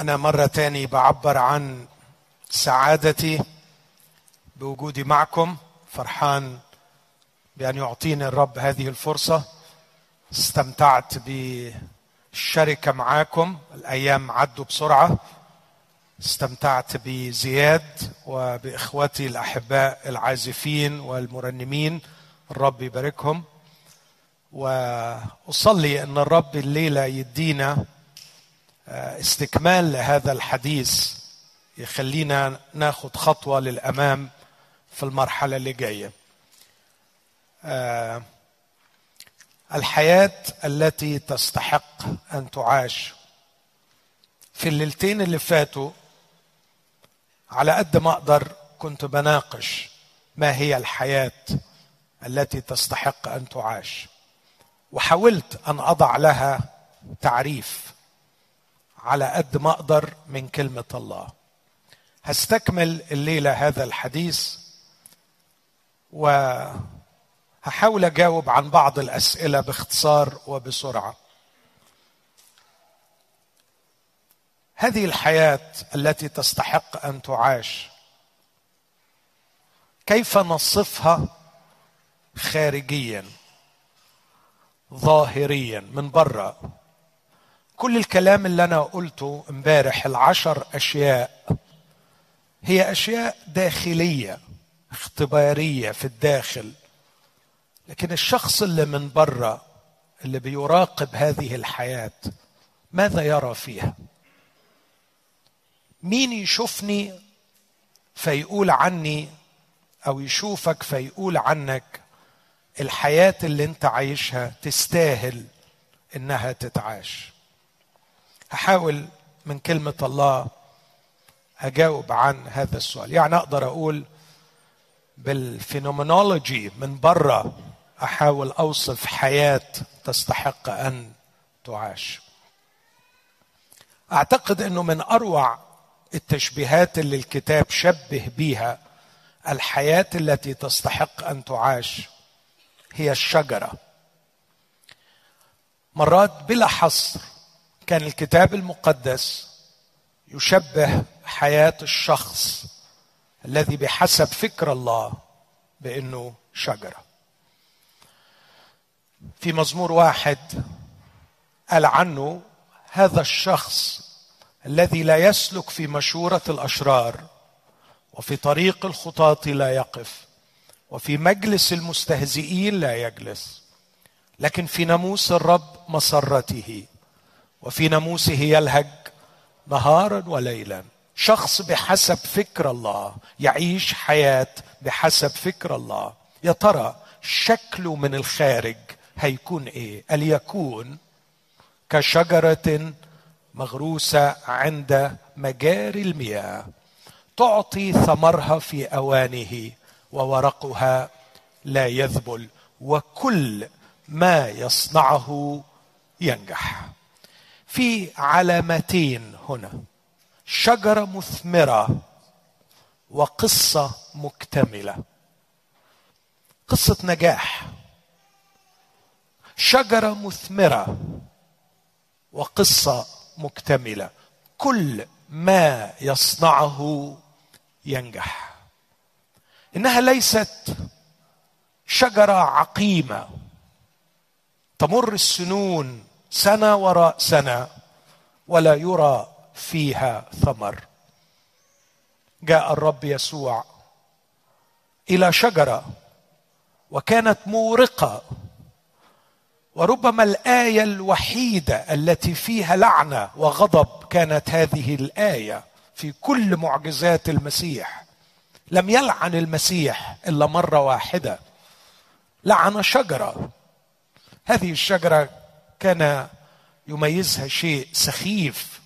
أنا مرة تاني بعبر عن سعادتي بوجودي معكم فرحان بأن يعطيني الرب هذه الفرصة. استمتعت بالشركة معاكم الأيام عدوا بسرعة. استمتعت بزياد وبإخوتي الأحباء العازفين والمرنمين الرب يباركهم. وأصلي أن الرب الليلة يدينا استكمال لهذا الحديث يخلينا ناخد خطوة للأمام في المرحلة اللي جاية. الحياة التي تستحق أن تعاش. في الليلتين اللي فاتوا على قد ما أقدر كنت بناقش ما هي الحياة التي تستحق أن تعاش. وحاولت أن أضع لها تعريف. على قد ما أقدر من كلمة الله. هستكمل الليلة هذا الحديث وهحاول أجاوب عن بعض الأسئلة باختصار وبسرعة. هذه الحياة التي تستحق أن تعاش كيف نصفها خارجيا ظاهريا من بره كل الكلام اللي أنا قلته امبارح العشر أشياء هي أشياء داخلية اختبارية في الداخل. لكن الشخص اللي من بره اللي بيراقب هذه الحياة ماذا يرى فيها؟ مين يشوفني فيقول عني أو يشوفك فيقول عنك الحياة اللي أنت عايشها تستاهل إنها تتعاش؟ هحاول من كلمة الله أجاوب عن هذا السؤال. يعني أقدر أقول بالفينومينولوجي من بره أحاول أوصف حياة تستحق أن تعاش. أعتقد أنه من أروع التشبيهات اللي الكتاب شبه بيها الحياة التي تستحق أن تعاش هي الشجرة. مرات بلا حصر كان الكتاب المقدس يشبه حياة الشخص الذي بحسب فكر الله بأنه شجرة. في مزمور واحد قال عنه هذا الشخص الذي لا يسلك في مشورة الأشرار وفي طريق الخطاة لا يقف وفي مجلس المستهزئين لا يجلس لكن في ناموس الرب مسرته. وفي ناموسه يلهج نهارا وليلا. شخص بحسب فكر الله يعيش حياة بحسب فكر الله. يا ترى شكله من الخارج هيكون إيه؟ قال يكون كشجرة مغروسة عند مجاري المياه تعطي ثمرها في أوانه وورقها لا يذبل وكل ما يصنعه ينجح؟ في علامتين هنا. شجرة مثمرة وقصة مكتملة. قصة نجاح. شجرة مثمرة وقصة مكتملة. كل ما يصنعه ينجح. إنها ليست شجرة عقيمة تمر السنون سنة وراء سنة ولا يرى فيها ثمر. جاء الرب يسوع إلى شجرة وكانت مورقة وربما الآية الوحيدة التي فيها لعنة وغضب كانت هذه الآية في كل معجزات المسيح. لم يلعن المسيح إلا مرة واحدة. لعن شجرة. هذه الشجرة كان يميزها شيء سخيف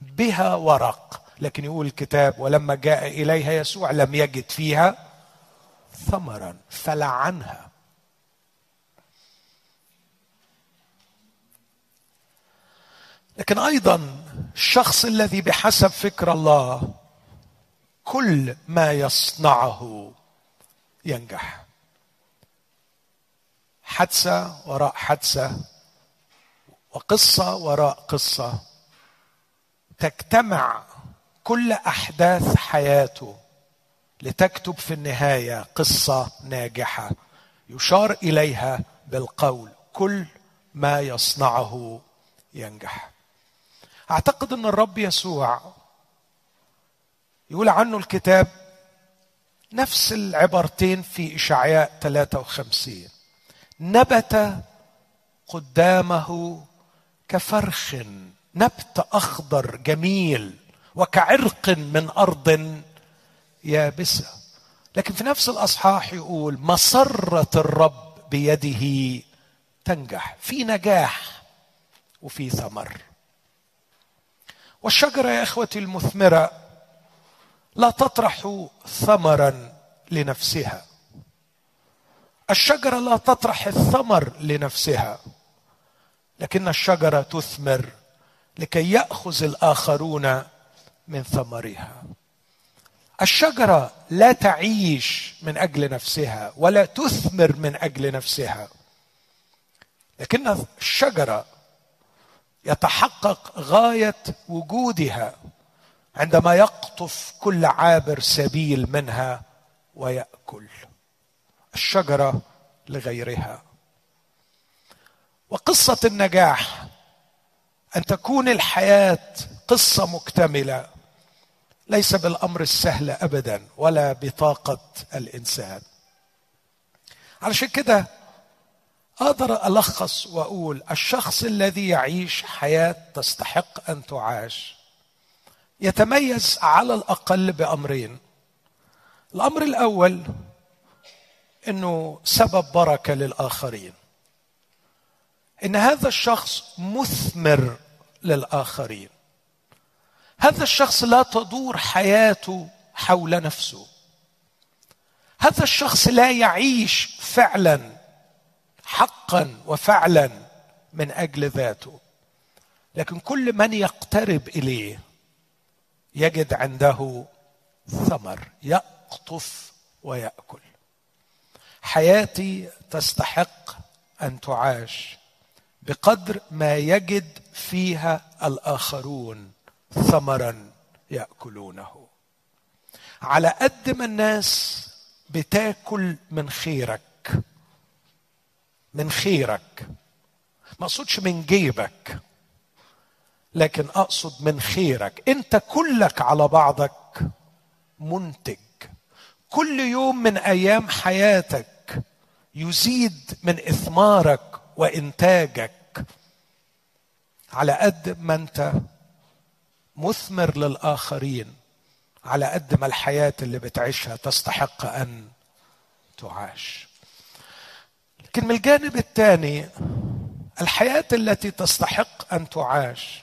بها ورق. لكن يقول الكتاب ولما جاء إليها يسوع لم يجد فيها ثمرا فلعنها لكن أيضا الشخص الذي بحسب فكر الله كل ما يصنعه ينجح. حادثة وراء حادثة وقصة وراء قصة. تجتمع كل أحداث حياته لتكتب في النهاية قصة ناجحة يشار إليها بالقول كل ما يصنعه ينجح. أعتقد أن الرب يسوع يقول عنه الكتاب نفس العبارتين في إشعياء 53 نبت قدامه كفرخ نبت أخضر جميل وكعرق من أرض يابسة. لكن في نفس الأصحاح يقول مسرة الرب بيده تنجح في نجاح وفي ثمر. والشجرة يا إخوتي المثمرة لا تطرح ثمرا لنفسها. الشجرة لا تطرح الثمر لنفسها. لكن الشجرة تثمر لكي يأخذ الآخرون من ثمرها. الشجرة لا تعيش من أجل نفسها ولا تثمر من أجل نفسها لكن الشجرة يتحقق غاية وجودها عندما يقطف كل عابر سبيل منها ويأكل. الشجرة لغيرها. وقصة النجاح أن تكون الحياة قصة مكتملة. ليس بالأمر السهل ابدا ولا بطاقة الإنسان. علشان كده أقدر ألخص وأقول الشخص الذي يعيش حياة تستحق أن تعاش يتميز على الأقل بأمرين. الأمر الأول إنه سبب بركة للآخرين. إن هذا الشخص مثمر للآخرين. هذا الشخص لا تدور حياته حول نفسه. هذا الشخص لا يعيش فعلا حقا وفعلا من أجل ذاته. لكن كل من يقترب إليه يجد عنده ثمر يقطف ويأكل. حياتي تستحق أن تعاش بقدر ما يجد فيها الآخرون ثمرا يأكلونه. على قد ما الناس بتاكل من خيرك من خيرك ما أقصدش من جيبك لكن أقصد من خيرك. أنت كلك على بعضك منتج. كل يوم من أيام حياتك يزيد من إثمارك وإنتاجك على قد ما أنت مثمر للآخرين على قد ما الحياة اللي بتعيشها تستحق أن تعاش. لكن من الجانب الثاني الحياة التي تستحق أن تعاش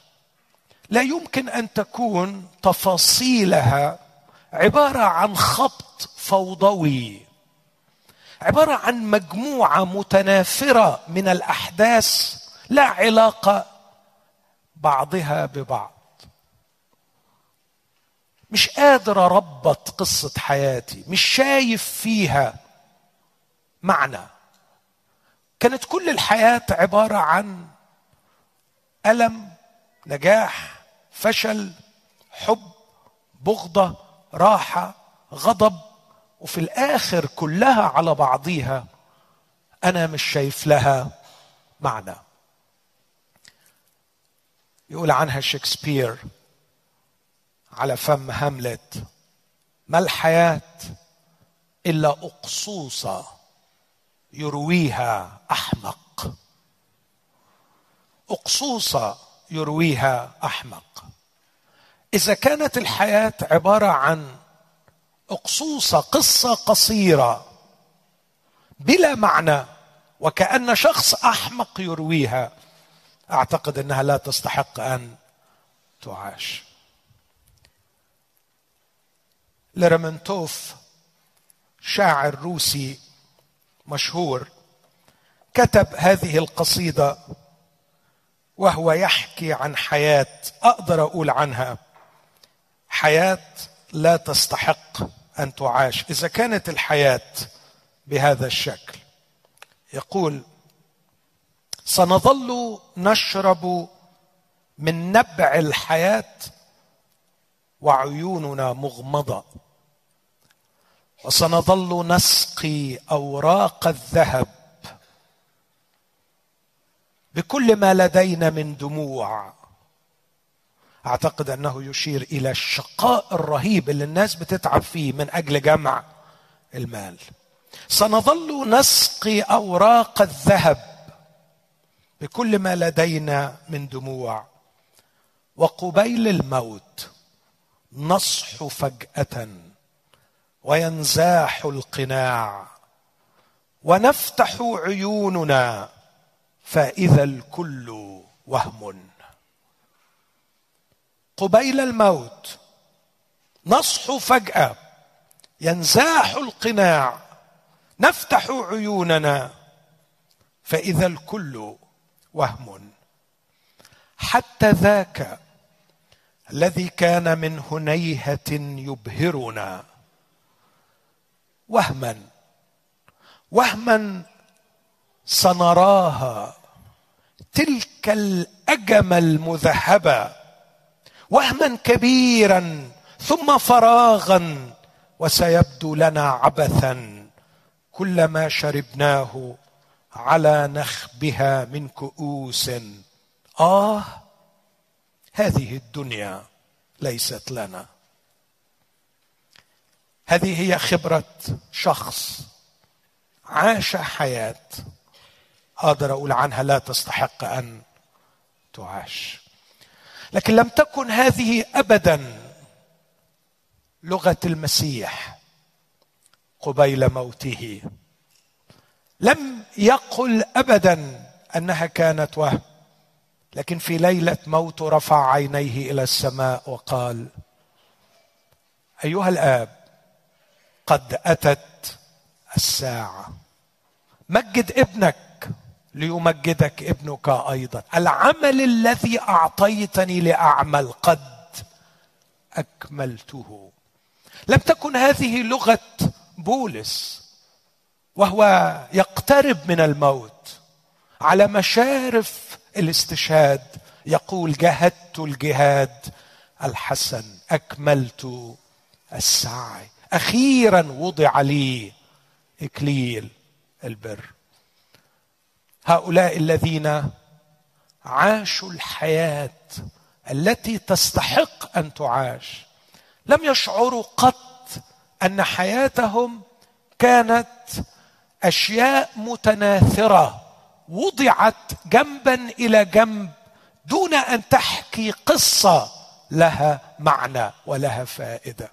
لا يمكن أن تكون تفاصيلها عبارة عن خبط فوضوي. عبارة عن مجموعة متنافرة من الأحداث لا علاقة بعضها ببعض. مش قادر أربط قصة حياتي مش شايف فيها معنى. كانت كل الحياة عبارة عن ألم نجاح فشل حب بغضة راحة غضب. وفي الآخر كلها على بعضيها. أنا مش شايف لها معنى. يقول عنها شكسبير على فم هاملت ما الحياة إلا أقصوصة يرويها أحمق. أقصوصة يرويها أحمق. إذا كانت الحياة عبارة عن اقصوصه قصة قصيرة بلا معنى وكأن شخص أحمق يرويها. أعتقد أنها لا تستحق أن تعاش. لرمنتوف شاعر روسي مشهور كتب هذه القصيدة وهو يحكي عن حياة أقدر أقول عنها حياة لا تستحق. أن تعاش. إذا كانت الحياة بهذا الشكل يقول سنظل نشرب من نبع الحياة وعيوننا مغمضة وسنظل نسقي أوراق الذهب بكل ما لدينا من دموع أعتقد أنه يشير إلى الشقاء الرهيب اللي الناس بتتعب فيه من أجل جمع المال. سنظل نسقي أوراق الذهب بكل ما لدينا من دموع. وقبيل الموت نصح فجأة وينزاح القناع. ونفتح عيوننا فإذا الكل وهم. قبيل الموت. نصح فجأة. ينزاح القناع. نفتح عيوننا. فإذا الكل وهم. حتى ذاك الذي كان من هنيهة يبهرنا. وهما. وهما سنراها تلك الأجم المذهبة. وهما كبيرا ثم فراغا وسيبدو لنا عبثا كلما شربناه على نخبها من كؤوس. آه هذه الدنيا ليست لنا. هذه هي خبرة شخص عاش حياة أقدر أقول عنها لا تستحق أن تعاش. لكن لم تكن هذه ابدا. لغة المسيح قبيل موته لم يقل ابدا أنها كانت وهم لكن في ليلة موت رفع عينيه إلى السماء وقال أيها الآب قد أتت الساعة. مجد ابنك ليمجدك ابنك أيضا. العمل الذي أعطيتني لأعمل قد أكملته. لم تكن هذه لغة بولس وهو يقترب من الموت. على مشارف الاستشهاد يقول جهدت الجهاد الحسن أكملت السعي. أخيرا وضع لي إكليل البر. هؤلاء الذين عاشوا الحياة التي تستحق أن تعاش. لم يشعروا قط أن حياتهم كانت أشياء متناثرة وضعت جنبا إلى جنب دون أن تحكي قصة لها معنى ولها فائدة.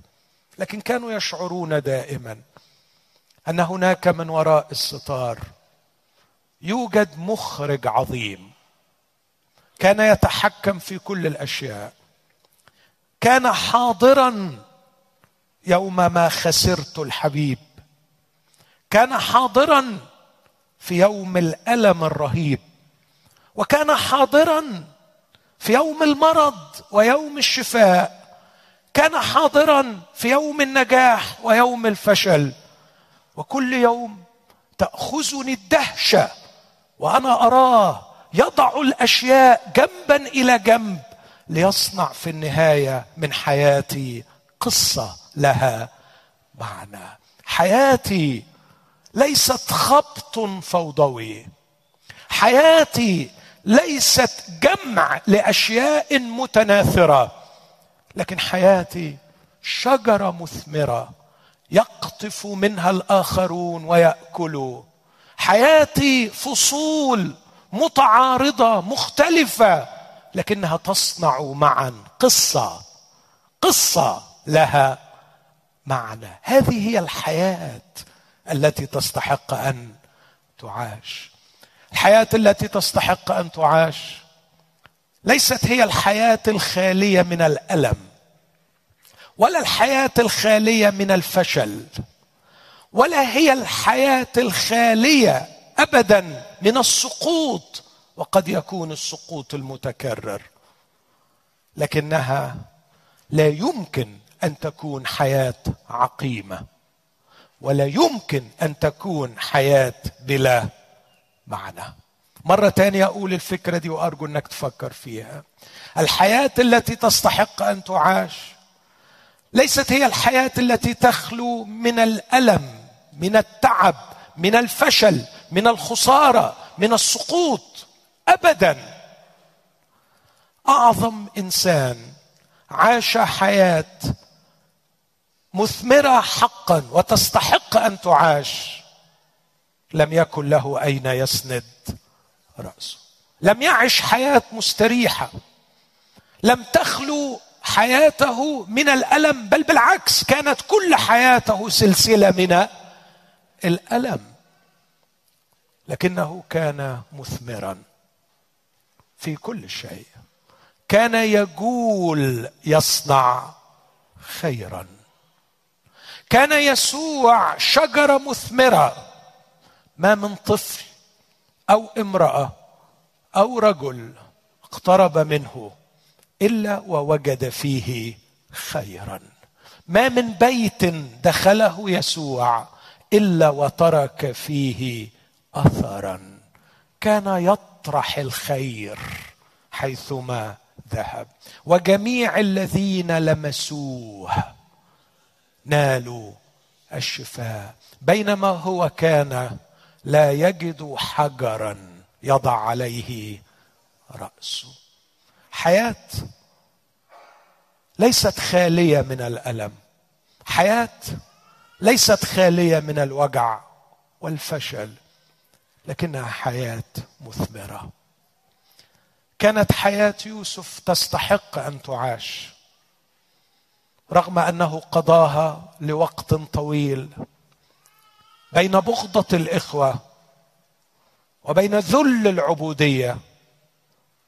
لكن كانوا يشعرون دائما أن هناك من وراء الستار يوجد مخرج عظيم كان يتحكم في كل الأشياء. كان حاضرا يوم ما خسرت الحبيب. كان حاضرا في يوم الألم الرهيب. وكان حاضرا في يوم المرض ويوم الشفاء. كان حاضرا في يوم النجاح ويوم الفشل. وكل يوم تأخذني الدهشة وأنا أراه يضع الأشياء جنبا إلى جنب ليصنع في النهاية من حياتي قصة لها معنى. حياتي ليست خبط فوضوي. حياتي ليست جمع لأشياء متناثرة. لكن حياتي شجرة مثمرة. يقطف منها الآخرون ويأكلوا. حياتي فصول متعارضة مختلفة لكنها تصنع معا قصة قصة لها معنى. هذه هي الحياة التي تستحق أن تعاش. الحياة التي تستحق أن تعاش ليست هي الحياة الخالية من الألم ولا الحياة الخالية من الفشل. ولا هي الحياة الخالية ابدا من السقوط وقد يكون السقوط المتكرر لكنها لا يمكن أن تكون حياة عقيمة ولا يمكن أن تكون حياة بلا معنى. مرة تانية أقول الفكرة دي وأرجو إنك تفكر فيها. الحياة التي تستحق أن تعاش ليست هي الحياة التي تخلو من الألم من التعب من الفشل من الخسارة من السقوط. ابدا. أعظم إنسان عاش حياة مثمرة حقا وتستحق أن تعاش لم يكن له أين يسند رأسه. لم يعش حياة مستريحة. لم تخلو حياته من الألم بل بالعكس كانت كل حياته سلسلة من الألم. لكنه كان مثمرا في كل شيء. كان يقول يصنع خيرا. كان يسوع شجره مثمرة. ما من طفل أو امرأة أو رجل اقترب منه إلا ووجد فيه خيرا. ما من بيت دخله يسوع إلا وترك فيه اثرا. كان يطرح الخير حيثما ذهب. وجميع الذين لمسوه نالوا الشفاء بينما هو كان لا يجد حجرا يضع عليه رأسه. حياة ليست خالية من الألم. حياة ليست خالية من الوجع والفشل لكنها حياة مثمرة. كانت حياة يوسف تستحق أن تعاش رغم أنه قضاها لوقت طويل. بين بغضة الإخوة وبين ذل العبودية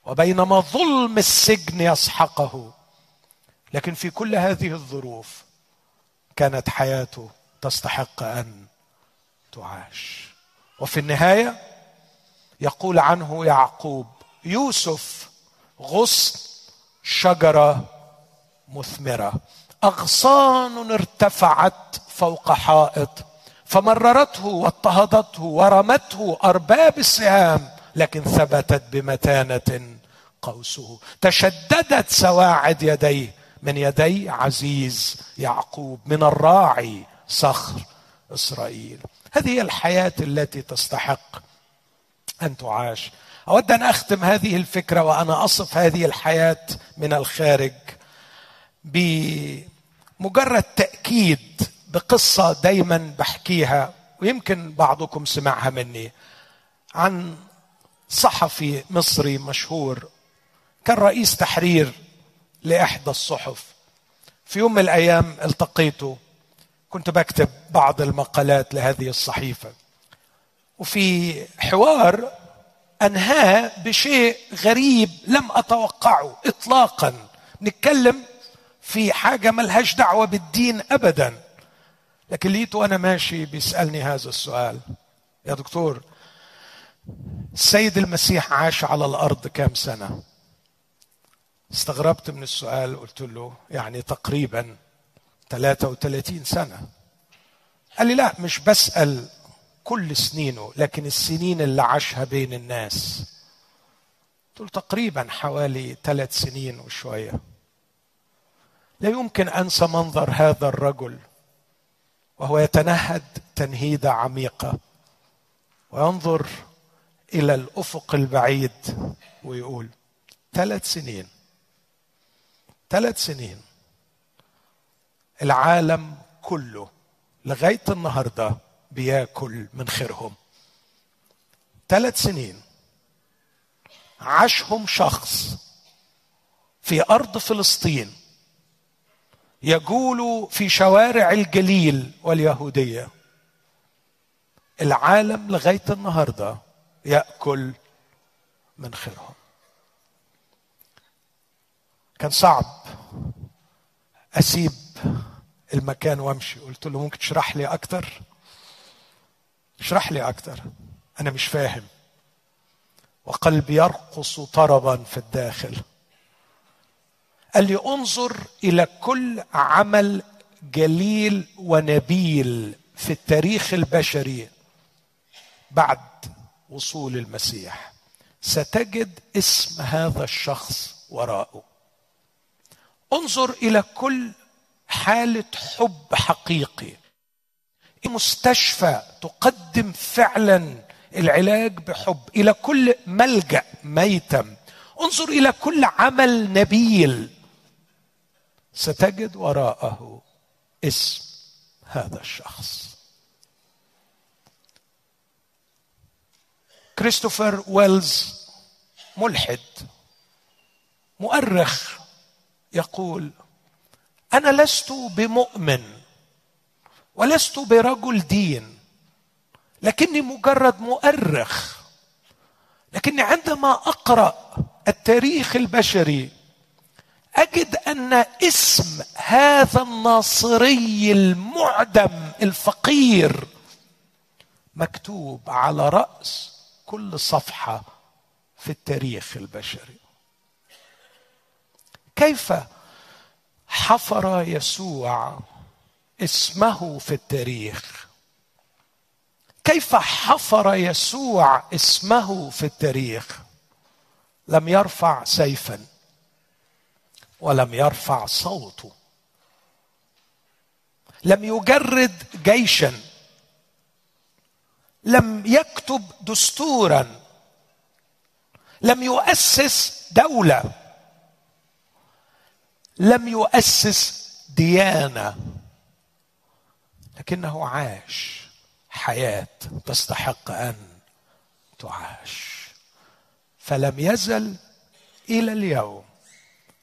وبينما ظلم السجن يسحقه لكن في كل هذه الظروف كانت حياته تستحق أن تعاش. وفي النهاية يقول عنه يعقوب يوسف غصن شجرة مثمرة. أغصان ارتفعت فوق حائط فمررته واضطهدته ورمته أرباب السهام لكن ثبتت بمتانة قوسه. تشددت سواعد يديه من يدي عزيز يعقوب من الراعي صخر إسرائيل. هذه هي الحياة التي تستحق أن تعاش. أود أن أختم هذه الفكرة وأنا أصف هذه الحياة من الخارج بمجرد تأكيد بقصة دايما بحكيها ويمكن بعضكم سمعها مني عن صحفي مصري مشهور كان رئيس تحرير لإحدى الصحف. في يوم من الأيام التقيته كنت بكتب بعض المقالات لهذه الصحيفة. وفي حوار أنهاه بشيء غريب لم أتوقعه اطلاقا. نتكلم في حاجة ملهاش دعوة بالدين ابدا. لكن لقيته وأنا ماشي بيسألني هذا السؤال. يا دكتور السيد المسيح عاش على الأرض كام سنة؟ استغربت من السؤال قلت له يعني تقريبا 33 سنة. قال لي لا مش بسأل كل سنينه لكن السنين اللي عاشها بين الناس. قلت تقريبا حوالي ثلاث سنين وشوية. لا يمكن أنسى منظر هذا الرجل وهو يتنهد تنهيده عميقة وينظر إلى الأفق البعيد ويقول ثلاث سنين. ثلاث سنين. العالم كله لغاية النهارده بياكل من خيرهم. ثلاث سنين عاشهم شخص في أرض فلسطين يجول في شوارع الجليل واليهودية العالم لغاية النهارده يأكل من خيرهم. كان صعب. أسيب المكان وأمشي. قلت له ممكن تشرح لي أكتر؟ اشرح لي أكتر. أنا مش فاهم. وقلبي يرقص طربا في الداخل. قال لي انظر إلى كل عمل جليل ونبيل في التاريخ البشري بعد وصول المسيح. ستجد اسم هذا الشخص وراءه. انظر إلى كل حالة حب حقيقي. مستشفى تقدم فعلا العلاج بحب؟ إلى كل ملجأ ميتم. انظر إلى كل عمل نبيل. ستجد وراءه اسم هذا الشخص. كريستوفر ويلز ملحد مؤرخ يقول أنا لست بمؤمن ولست برجل دين لكني مجرد مؤرخ لكني عندما أقرأ التاريخ البشري أجد أن اسم هذا الناصري المعدم الفقير مكتوب على رأس كل صفحة في التاريخ البشري. كيف حفر يسوع اسمه في التاريخ؟ كيف حفر يسوع اسمه في التاريخ؟ لم يرفع سيفا ولم يرفع صوته. لم يجرد جيشا. لم يكتب دستورا. لم يؤسس دولة. لم يؤسس ديانة. لكنه عاش حياة تستحق أن تعاش. فلم يزل إلى اليوم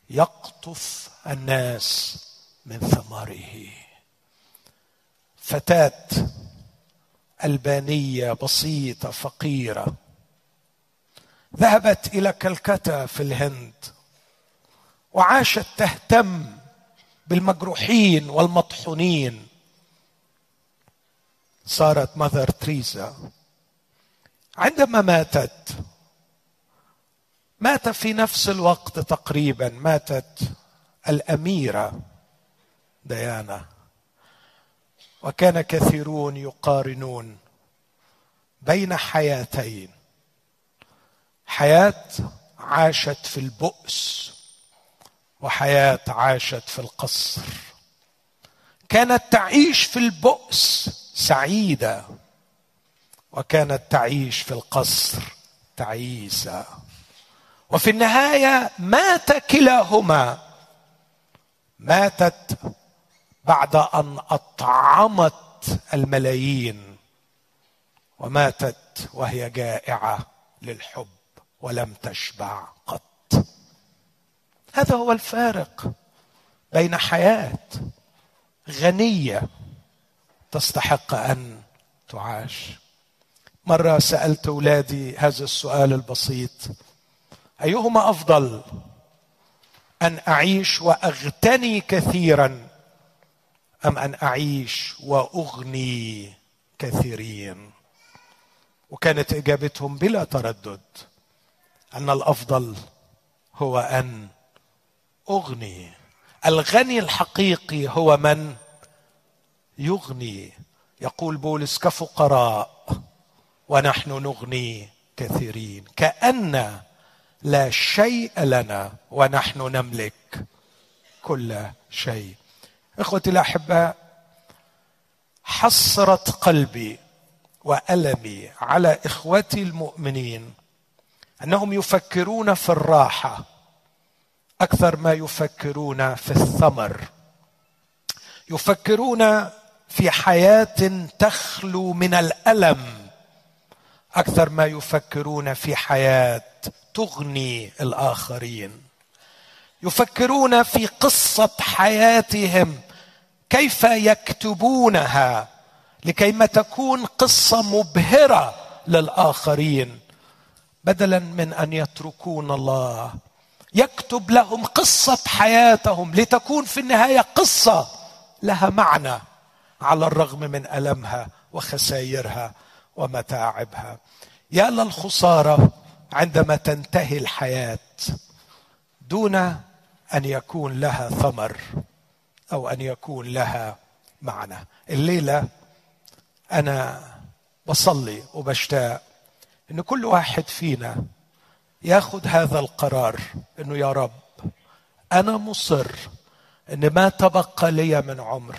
يقطف الناس من ثمره. فتاة ألبانية بسيطة فقيرة ذهبت إلى كلكتا في الهند. وعاشت تهتم بالمجروحين والمطحونين. صارت ماذر تريزا. عندما ماتت مات في نفس الوقت تقريبا ماتت الأميرة ديانا. وكان كثيرون يقارنون بين حياتين. حياة عاشت في البؤس. وحياة عاشت في القصر. كانت تعيش في البؤس سعيدة وكانت تعيش في القصر تعيسة. وفي النهاية مات كلاهما. ماتت بعد أن أطعمت الملايين وماتت وهي جائعة للحب ولم تشبع قط. هذا هو الفارق بين حياة غنية تستحق أن تعاش. مرة سألت أولادي هذا السؤال البسيط. أيهما أفضل أن أعيش وأغتني كثيرا أم أن أعيش وأغني كثيرين؟ وكانت إجابتهم بلا تردد أن الأفضل هو أن أغني. الغني الحقيقي هو من يغني. يقول بولس كفقراء ونحن نغني كثيرين. كأن لا شيء لنا ونحن نملك كل شيء. إخوتي الأحباء حسرت قلبي وألمي على إخوتي المؤمنين أنهم يفكرون في الراحة. أكثر ما يفكرون في الثمر. يفكرون في حياة تخلو من الألم. أكثر ما يفكرون في حياة تغني الآخرين. يفكرون في قصة حياتهم. كيف يكتبونها؟ لكيما تكون قصة مبهرة للآخرين. بدلا من أن يتركون الله يكتب لهم قصة حياتهم لتكون في النهاية قصة لها معنى على الرغم من ألمها وخسائرها ومتاعبها. يا للخسارة عندما تنتهي الحياة دون أن يكون لها ثمر أو أن يكون لها معنى. الليلة أنا بصلي وبشتاق إن كل واحد فينا ياخذ هذا القرار إنه يا رب أنا مصر إن ما تبقى لي من عمر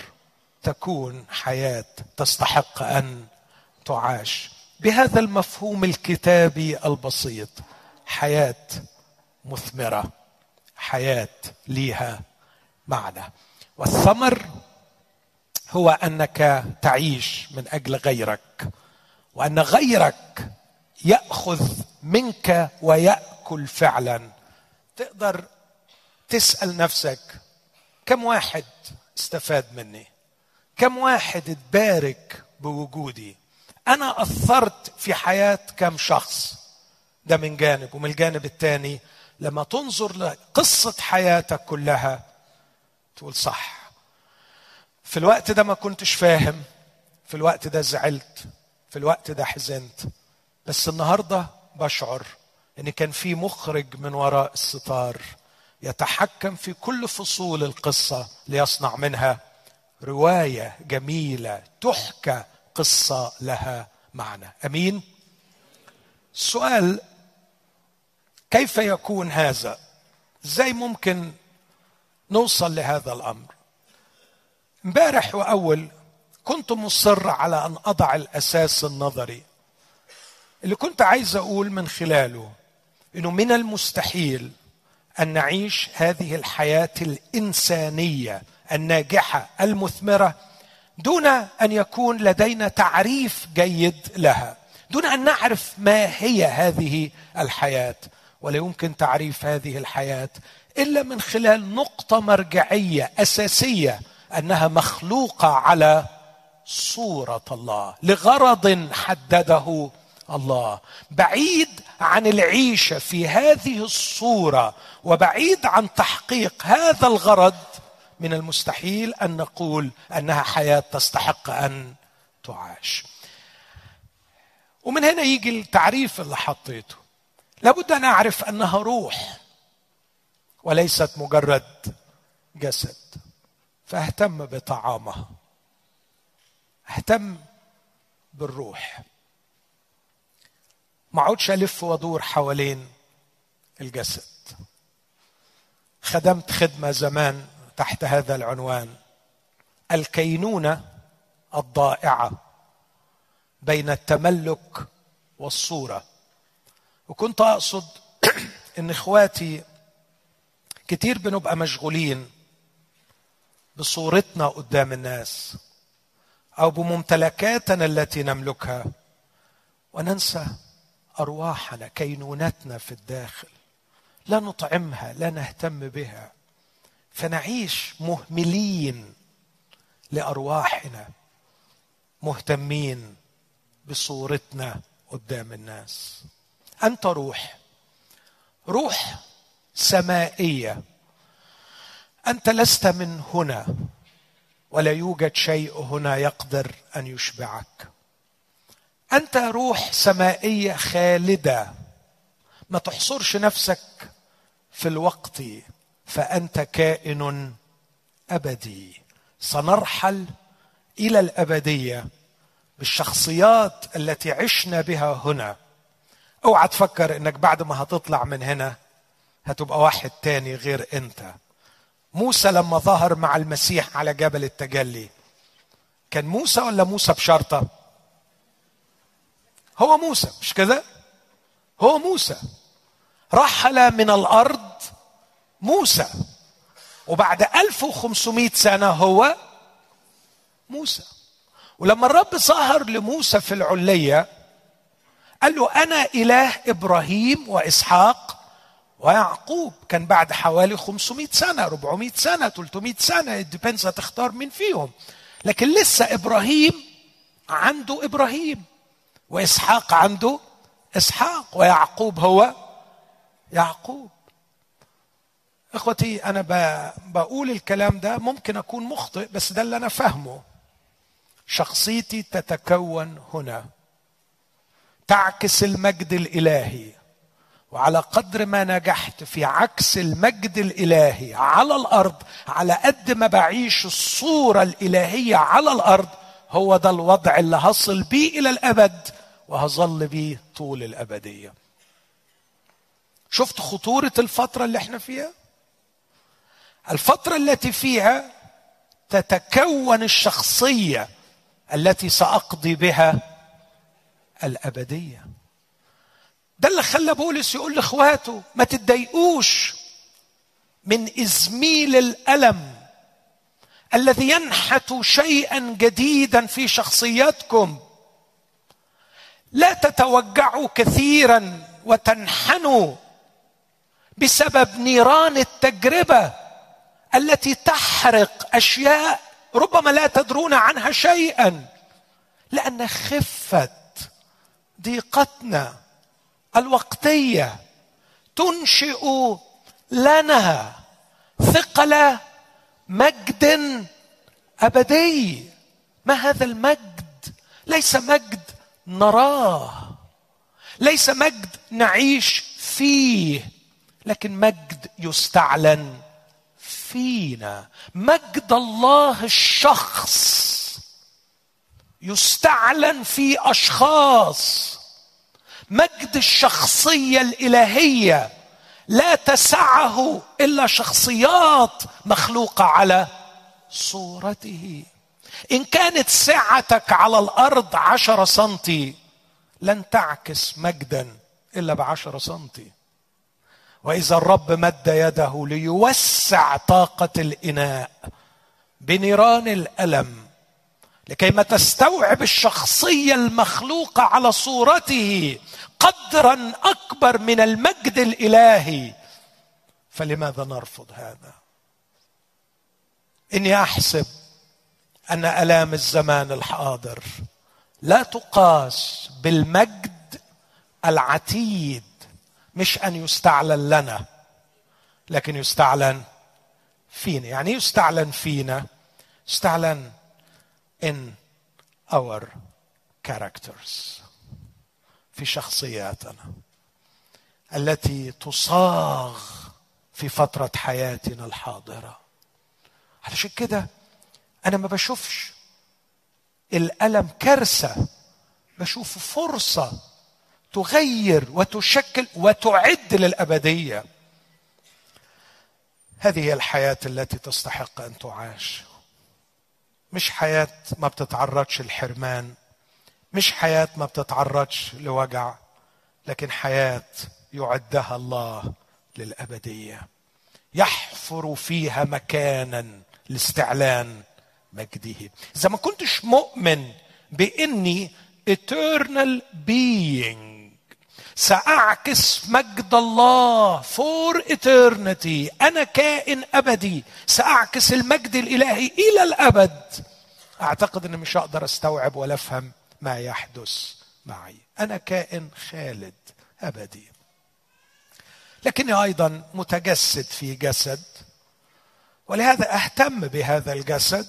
تكون حياة تستحق أن تعاش. بهذا المفهوم الكتابي البسيط حياة مثمرة حياة ليها معنى. والثمر هو أنك تعيش من أجل غيرك وأن غيرك يأخذ منك ويأكل فعلا. تقدر تسأل نفسك كم واحد استفاد مني؟ كم واحد اتبارك بوجودي؟ أنا أثرت في حياة كم شخص. ده من جانب. ومن الجانب الثاني لما تنظر لقصة حياتك كلها تقول صح. في الوقت ده ما كنتش فاهم في الوقت ده زعلت في الوقت ده حزنت. بس النهارده بشعر إن كان في مخرج من وراء الستار يتحكم في كل فصول القصة ليصنع منها رواية جميلة تحكى قصة لها معنى. أمين؟ السؤال كيف يكون هذا؟ إزاي ممكن نوصل لهذا الأمر؟ امبارح وأول كنت مصر على أن أضع الأساس النظري اللي كنت عايز أقول من خلاله إنه من المستحيل أن نعيش هذه الحياة الإنسانية الناجحة المثمرة دون أن يكون لدينا تعريف جيد لها دون أن نعرف ما هي هذه الحياة. ولا يمكن تعريف هذه الحياة إلا من خلال نقطة مرجعية أساسية أنها مخلوقة على صورة الله لغرض حدده الله. بعيد عن العيشة في هذه الصورة وبعيد عن تحقيق هذا الغرض من المستحيل أن نقول أنها حياة تستحق أن تعاش. ومن هنا يجي التعريف اللي حطيته. لابد أن أعرف أنها روح وليست مجرد جسد. فاهتم بطعامها. اهتم بالروح. ما اقعدش ألف وأدور حوالين الجسد. خدمت خدمة زمان تحت هذا العنوان. الكينونة الضائعة بين التملك والصورة. وكنت أقصد إن إخواتي كتير بنبقى مشغولين بصورتنا قدام الناس أو بممتلكاتنا التي نملكها. وننسى أرواحنا كينونتنا في الداخل لا نطعمها لا نهتم بها. فنعيش مهملين لأرواحنا مهتمين بصورتنا قدام الناس. أنت روح روح سمائية. أنت لست من هنا ولا يوجد شيء هنا يقدر أن يشبعك. أنت روح سمائية خالدة. ما تحصرش نفسك في الوقت فأنت كائن أبدي. سنرحل إلى الأبدية بالشخصيات التي عشنا بها هنا. أوعى تفكر إنك بعد ما هتطلع من هنا هتبقى واحد تاني غير أنت. موسى لما ظهر مع المسيح على جبل التجلي كان موسى ولا موسى بشرطة؟ هو موسى مش كده هو موسى. رحل من الأرض موسى. وبعد 1500 سنة هو موسى. ولما الرب ظهر لموسى في العليه قال له أنا إله إبراهيم وإسحاق ويعقوب. كان بعد حوالي 500 سنة 400 سنة 300 سنة ديبينز هتختار مين فيهم. لكن لسه إبراهيم عنده إبراهيم. وإسحاق عنده إسحاق ويعقوب هو يعقوب. إخوتي أنا بقول الكلام ده ممكن أكون مخطئ بس ده اللي أنا فاهمه. شخصيتي تتكون هنا. تعكس المجد الإلهي. وعلى قدر ما نجحت في عكس المجد الإلهي على الأرض على قد ما بعيش الصورة الإلهية على الأرض هو ده الوضع اللي هصل بيه إلى الأبد وهظل بيه طول الأبدية. شفت خطورة الفترة اللي إحنا فيها؟ الفترة التي فيها تتكون الشخصية التي سأقضي بها الأبدية. ده اللي خلى بولس يقول لإخواته ما تتضايقوش من إزميل الألم الذي ينحت شيئا جديدا في شخصياتكم. لا تتوجعوا كثيرا وتنحنوا بسبب نيران التجربة التي تحرق أشياء ربما لا تدرون عنها شيئا لأن خفة ضيقتنا الوقتية تنشئ لنا ثقل مجد أبدي. ما هذا المجد؟ ليس مجد نراه. ليس مجد نعيش فيه. لكن مجد يستعلن فينا. مجد الله الشخص يستعلن في أشخاص. مجد الشخصية الإلهية لا تسعه إلا شخصيات مخلوقة على صورته. إن كانت سعتك على الأرض عشر سنتي لن تعكس مجدا إلا بعشر سنتي. وإذا الرب مد يده ليوسع طاقة الإناء بنيران الألم لكي ما تستوعب الشخصية المخلوقة على صورته قدرا أكبر من المجد الإلهي. فلماذا نرفض هذا؟ إني أحسب أن آلام الزمان الحاضر لا تقاس بالمجد العتيد مش أن يستعلن لنا لكن يستعلن فينا. يعني يستعلن فينا؟ يستعلن in our characters في شخصياتنا التي تصاغ في فترة حياتنا الحاضرة. علشان كده أنا ما بشوفش الألم كارثة بشوف فرصة تغير وتشكل وتعد للأبدية. هذه هي الحياة التي تستحق أن تعاش. مش حياة ما بتتعرضش للحرمان مش حياة ما بتتعرضش لوجع لكن حياة يعدها الله للأبدية. يحفر فيها مكانا لاستعلان مجده. إذا ما كنتش مؤمن بإني eternal being سأعكس مجد الله فور eternity. أنا كائن أبدي. سأعكس المجد الإلهي إلى الأبد. أعتقد أني مش هقدر أستوعب ولا أفهم ما يحدث معي. أنا كائن خالد أبدي. لكني أيضا متجسد في جسد ولهذا أهتم بهذا الجسد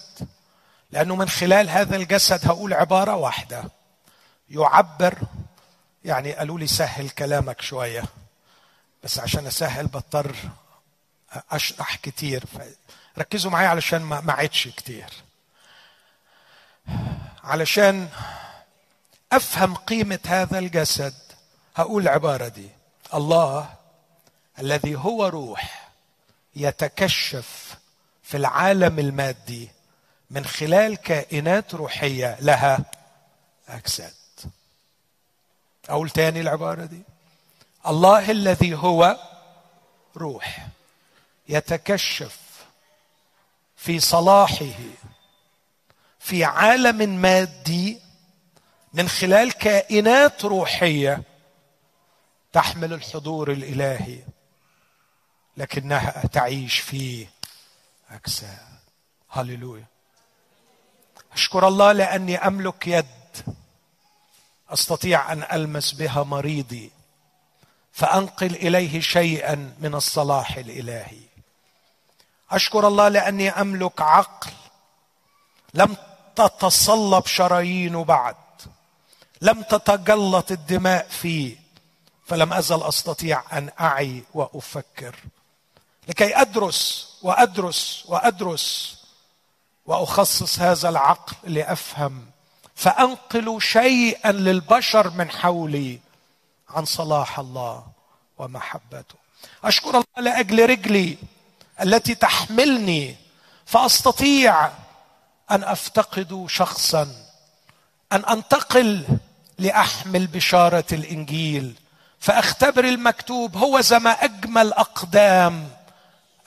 لأنه من خلال هذا الجسد هقول عبارة واحدة. يعبر يعني قالوا لي سهل كلامك شوية بس عشان أسهل بضطر أشرح كتير ركزوا معايا علشان ما عدش كتير. علشان أفهم قيمة هذا الجسد هقول العباره دي. الله الذي هو روح يتكشف في العالم المادي من خلال كائنات روحية لها أجساد. أقول تاني العبارة دي. الله الذي هو روح يتكشف في صلاحه في عالم مادي من خلال كائنات روحية تحمل الحضور الإلهي لكنها تعيش في أجساد. هللويا. أشكر الله لأني أملك يد. أستطيع أن ألمس بها مريضي فأنقل إليه شيئا من الصلاح الإلهي. أشكر الله لأني أملك عقل لم تتصلب شرايين بعد لم تتجلط الدماء فيه فلم أزل أستطيع أن أعي وأفكر. لكي أدرس وأدرس وأدرس وأخصص هذا العقل لأفهم فانقل شيئا للبشر من حولي عن صلاح الله ومحبته. أشكر الله لأجل رجلي التي تحملني فأستطيع أن أفتقد شخصا أن أنتقل لأحمل بشارة الإنجيل فأختبر المكتوب هو زما أجمل أقدام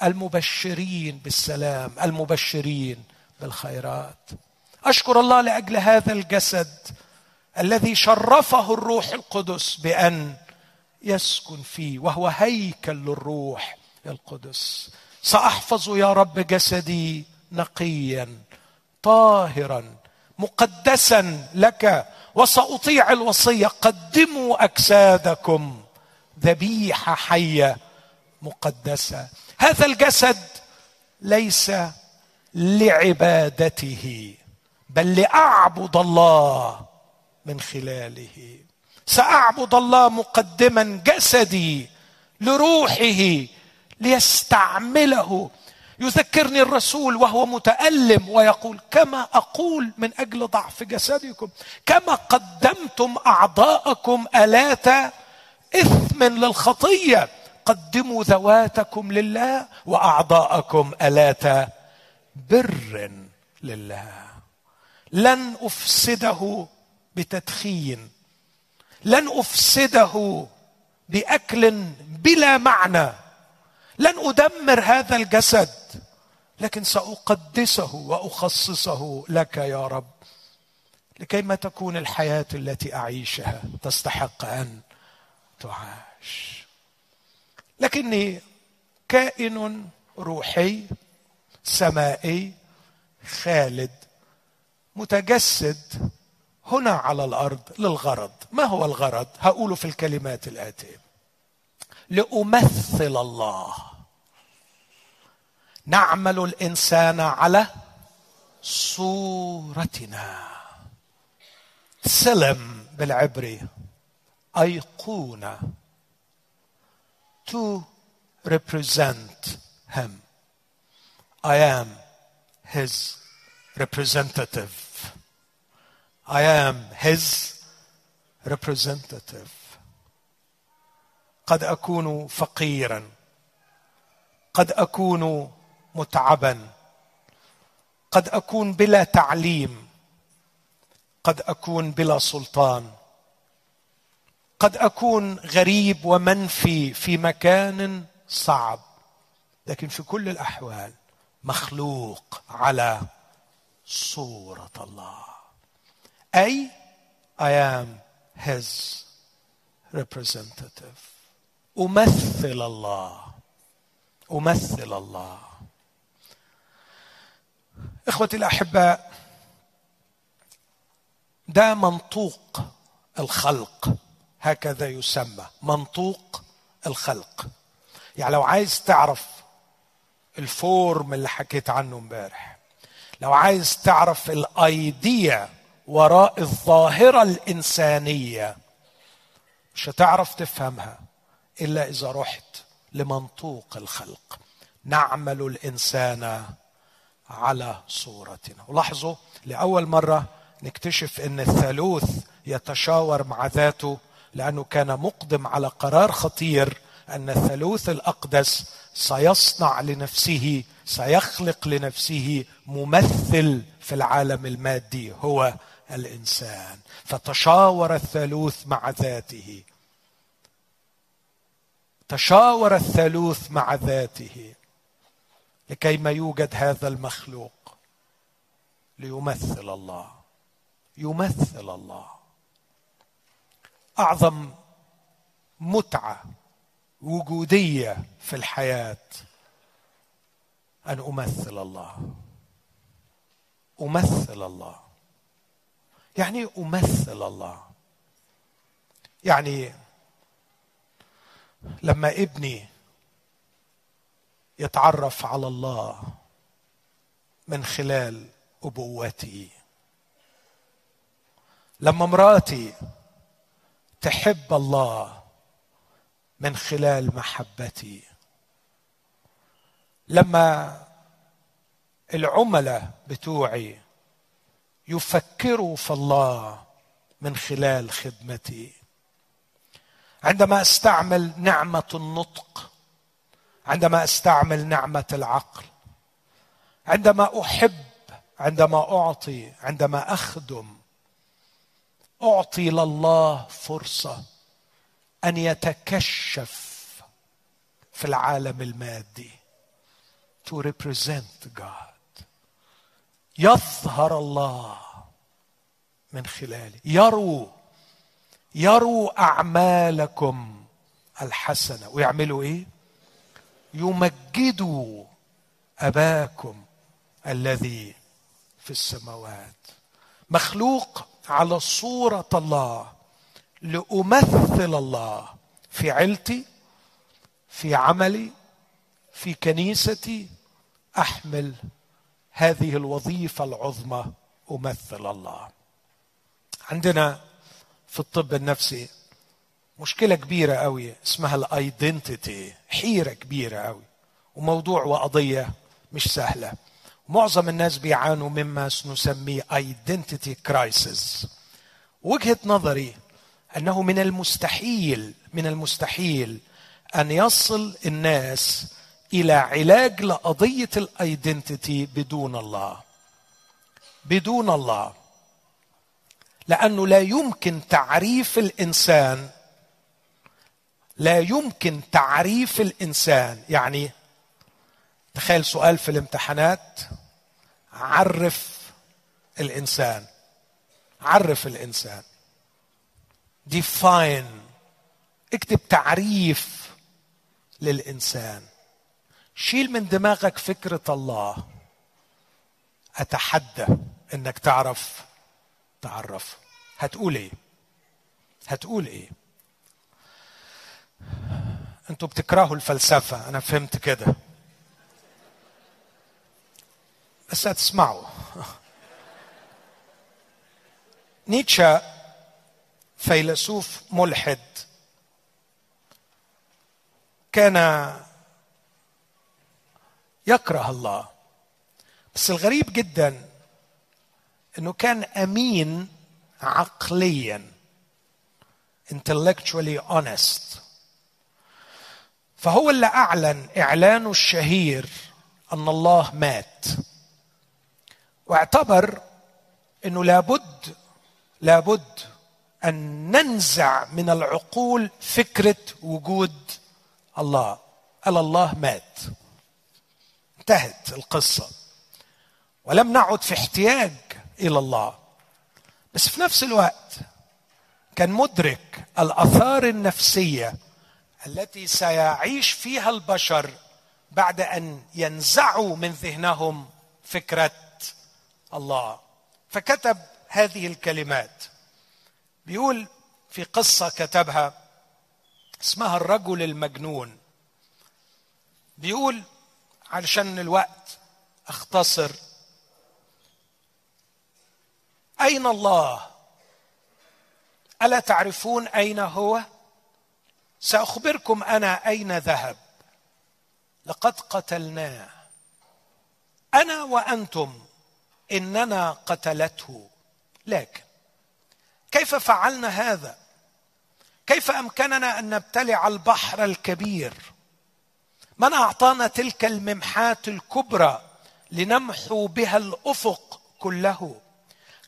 المبشرين بالسلام المبشرين بالخيرات. أشكر الله لأجل هذا الجسد الذي شرفه الروح القدس بأن يسكن فيه وهو هيكل للروح القدس. سأحفظ يا رب جسدي نقيا طاهرا مقدسا لك وسأطيع الوصية قدموا أجسادكم ذبيحة حية مقدسة. هذا الجسد ليس لعبادته. بل لأعبد الله من خلاله. سأعبد الله مقدما جسدي لروحه ليستعمله. يذكرني الرسول وهو متألم ويقول كما أقول من أجل ضعف جسدكم كما قدمتم أعضاءكم آلات إثم للخطية. قدموا ذواتكم لله وأعضاءكم آلات بر لله. لن أفسده بتدخين لن أفسده بأكل بلا معنى لن أدمر هذا الجسد لكن سأقدسه وأخصصه لك يا رب لكي ما تكون الحياة التي أعيشها تستحق أن تعاش. لكني كائن روحي سمائي خالد. متجسد هنا على الأرض للغرض. ما هو الغرض؟ هقوله في الكلمات الآتية. لأمثل الله. نعمل الإنسان على صورتنا. سلم بالعبري. أيقونة. To represent him. I am his representative. I am his representative. قد أكون فقيرا. قد أكون متعبا. قد أكون بلا تعليم. قد أكون بلا سلطان. قد أكون غريب ومنفي في مكان صعب. لكن في كل الأحوال مخلوق على صورة الله. أي I am his representative. أمثل الله. أمثل الله. إخوتي الأحباء ده منطوق الخلق. هكذا يسمى منطوق الخلق. يعني لو عايز تعرف الفورم اللي حكيت عنه امبارح لو عايز تعرف الأيديا وراء الظاهرة الإنسانية. مش هتعرف تفهمها إلا إذا رحت لمنطوق الخلق. نعمل الإنسان على صورتنا. ولاحظوا لأول مرة نكتشف إن الثالوث يتشاور مع ذاته لأنه كان مقدم على قرار خطير أن الثالوث الأقدس سيصنع لنفسه سيخلق لنفسه ممثل في العالم المادي هو الإنسان. فتشاور الثالوث مع ذاته. تشاور الثالوث مع ذاته. لكي ما يوجد هذا المخلوق. ليمثل الله. يمثل الله. أعظم متعة وجودية في الحياة أن أمثل الله. أمثل الله. يعني أمثل الله. يعني لما ابني يتعرف على الله من خلال ابوتي لما مراتي تحب الله من خلال محبتي. لما العملاء بتوعي يفكروا في الله من خلال خدمتي. عندما أستعمل نعمة النطق عندما أستعمل نعمة العقل عندما أحب عندما أعطي عندما أخدم أعطي لله فرصة أن يتكشف في العالم المادي to represent God. يظهر الله من خلالي يروا يروا أعمالكم الحسنة. ويعملوا إيه؟ يمجدوا أباكم الذي في السماوات. مخلوق على صورة الله لأمثل الله في عيلتي في عملي في كنيستي أحمل هذه الوظيفة العظمى أمثل الله. عندنا في الطب النفسي مشكلة كبيرة قوي اسمها ال identity حيرة كبيرة قوي وموضوع وقضية مش سهلة. معظم الناس بيعانوا مما نسميه identity crisis. وجهة نظري أنه من المستحيل من المستحيل أن يصل الناس إلى علاج لقضية الايدنتيتي بدون الله. بدون الله. لأنه لا يمكن تعريف الإنسان. لا يمكن تعريف الإنسان. يعني تخيل سؤال في الامتحانات. عرف الإنسان. عرف الإنسان. Define. اكتب تعريف للإنسان. شيل من دماغك فكرة الله. أتحدى إنك تعرف. تعرف. هتقول إيه؟ هتقول إيه؟ أنتوا بتكرهوا الفلسفة. أنا فهمت كده. بس هتسمعوا. نيتشه فيلسوف ملحد كان يكره الله. بس الغريب جدا إنه كان أمين عقليا intellectually honest. فهو اللي أعلن اعلانه الشهير أن الله مات. واعتبر إنه لابد لابد أن ننزع من العقول فكرة وجود الله. قال الله مات. انتهت القصة. ولم نعد في احتياج إلى الله. بس في نفس الوقت كان مدرك الآثار النفسية التي سيعيش فيها البشر بعد أن ينزعوا من ذهنهم فكرة الله. فكتب هذه الكلمات. بيقول في قصة كتبها اسمها الرجل المجنون. بيقول علشان الوقت اختصر. أين الله؟ ألا تعرفون أين هو؟ سأخبركم أنا أين ذهب. لقد قتلناه أنا وأنتم إننا قتلته. لكن كيف فعلنا هذا؟ كيف أمكننا أن نبتلع البحر الكبير؟ من أعطانا تلك الممحات الكبرى لنمحو بها الأفق كله؟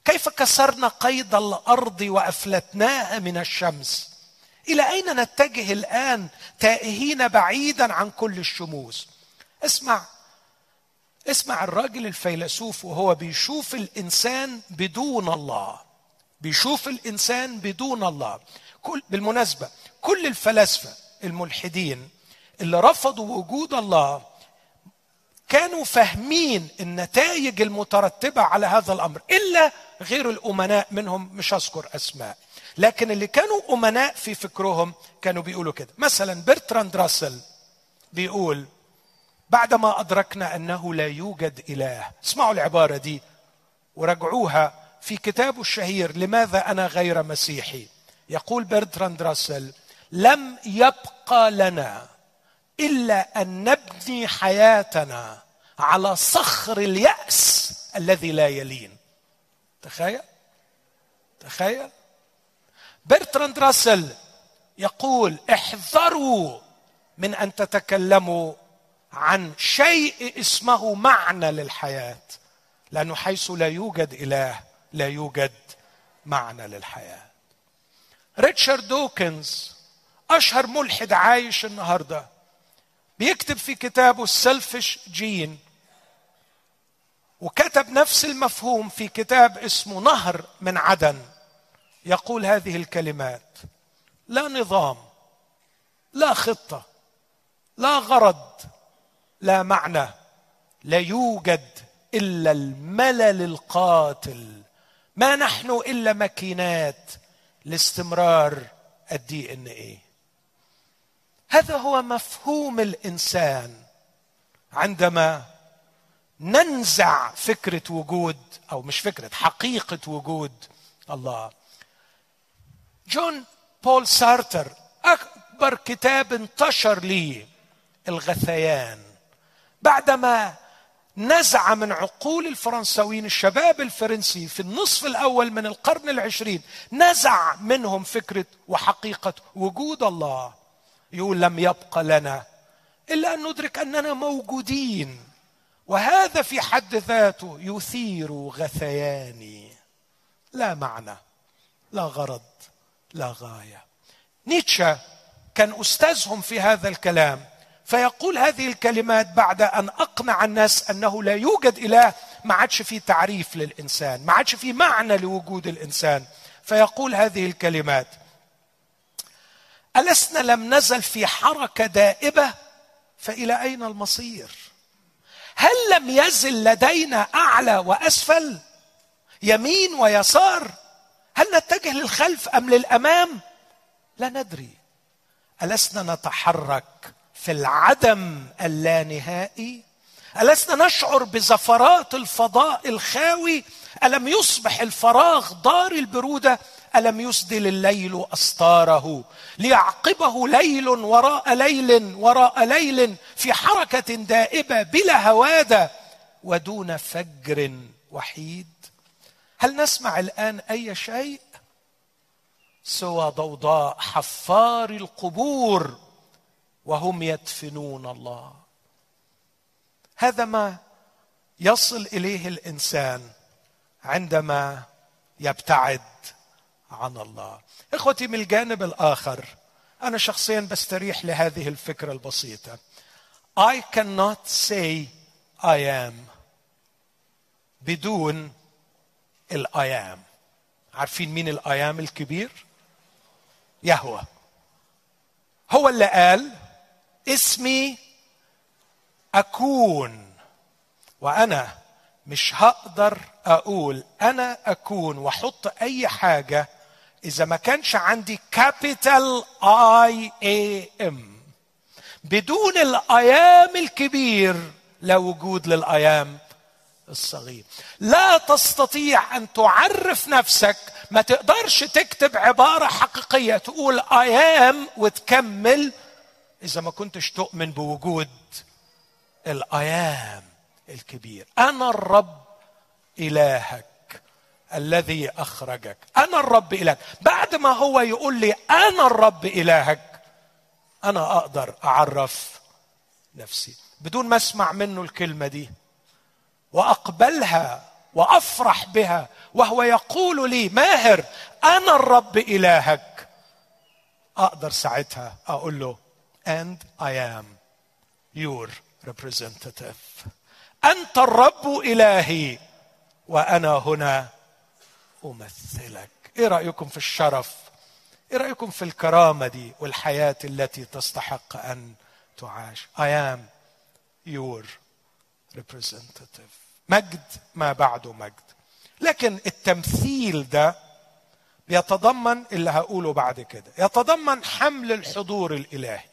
كيف كسرنا قيد الأرض وأفلتناها من الشمس؟ إلى أين نتجه الآن تائهين بعيدا عن كل الشموس؟ اسمع اسمع الراجل الفيلسوف وهو بيشوف الإنسان بدون الله. بيشوف الإنسان بدون الله. كل بالمناسبة كل الفلاسفة الملحدين اللي رفضوا وجود الله كانوا فاهمين النتائج المترتبة على هذا الأمر إلا غير الأمناء منهم مش هذكر أسماء. لكن اللي كانوا أمناء في فكرهم كانوا بيقولوا كده. مثلا برتراند راسل بيقول بعدما أدركنا أنه لا يوجد إله اسمعوا العبارة دي وراجعوها في كتابه الشهير لماذا أنا غير مسيحي؟ يقول برتراند راسل لم يبقى لنا إلا أن نبني حياتنا على صخر اليأس الذي لا يلين. تخيل؟ تخيل؟ برتراند راسل يقول احذروا من أن تتكلموا عن شيء اسمه معنى للحياة لأنه حيث لا يوجد إله لا يوجد معنى للحياة. ريتشارد دوكنز أشهر ملحد عايش النهارده بيكتب في كتابه السلفش جين وكتب نفس المفهوم في كتاب اسمه نهر من عدن. يقول هذه الكلمات لا نظام لا خطة لا غرض لا معنى لا يوجد إلا الملل القاتل. ما نحن إلا ماكينات لاستمرار ال DNA هذا هو مفهوم الإنسان. عندما ننزع فكرة وجود أو مش فكرة حقيقة وجود الله. جون بول سارتر أكبر كتاب انتشر لي الغثيان. بعدما نزع من عقول الفرنساويين الشباب الفرنسي في النصف الأول من القرن العشرين نزع منهم فكرة وحقيقة وجود الله. يقول لم يبق لنا إلا أن ندرك أننا موجودين. وهذا في حد ذاته يثير غثياني لا معنى لا غرض لا غاية. نيتشه كان أستاذهم في هذا الكلام فيقول هذه الكلمات بعد أن أقنع الناس أنه لا يوجد إله ما عادش في تعريف للإنسان ما عادش في معنى لوجود الإنسان. فيقول هذه الكلمات ألسنا لم نزل في حركة دائبة فإلى أين المصير؟ هل لم يزل لدينا أعلى وأسفل؟ يمين ويسار؟ هل نتجه للخلف أم للأمام؟ لا ندري ألسنا نتحرك في العدم اللانهائي؟ ألسنا نشعر بزفرات الفضاء الخاوي؟ ألم يصبح الفراغ دار البرودة ألم يسدل الليل استاره ليعقبه ليل وراء ليل وراء ليل في حركة دائبة بلا هوادة ودون فجر وحيد؟ هل نسمع الآن أي شيء سوى ضوضاء حفار القبور وهم يدفنون الله؟ هذا ما يصل إليه الإنسان عندما يبتعد عن الله. إخوتي من الجانب الآخر أنا شخصيا بستريح لهذه الفكرة البسيطة. I cannot say I am بدون ال I am عارفين مين ال I am الكبير؟ يهوى هو اللي قال اسمي أكون وأنا مش هقدر أقول أنا أكون وأحط أي حاجة إذا ما كانش عندي capital I I am بدون الأيام الكبير لا وجود للأيام الصغير. لا تستطيع أن تعرف نفسك. ما تقدرش تكتب عبارة حقيقية. تقول أيام وتكمل. إذا ما كنتش تؤمن بوجود الأيام الكبير. أنا الرب إلهك. الذي أخرجك. أنا الرب إلهك. بعد ما هو يقول لي أنا الرب إلهك أنا أقدر أعرف نفسي. بدون ما أسمع منه الكلمة دي وأقبلها وأفرح بها وهو يقول لي ماهر أنا الرب إلهك. أقدر ساعتها أقول له and I am your representative. أنت الرب إلهي وأنا هنا أمثلك. إيه رأيكم في الشرف؟ إيه رأيكم في الكرامة دي والحياة التي تستحق أن تعاش؟ I am your representative. مجد ما بعده مجد. لكن التمثيل ده بيتضمن اللي هقوله بعد كده يتضمن حمل الحضور الإلهي.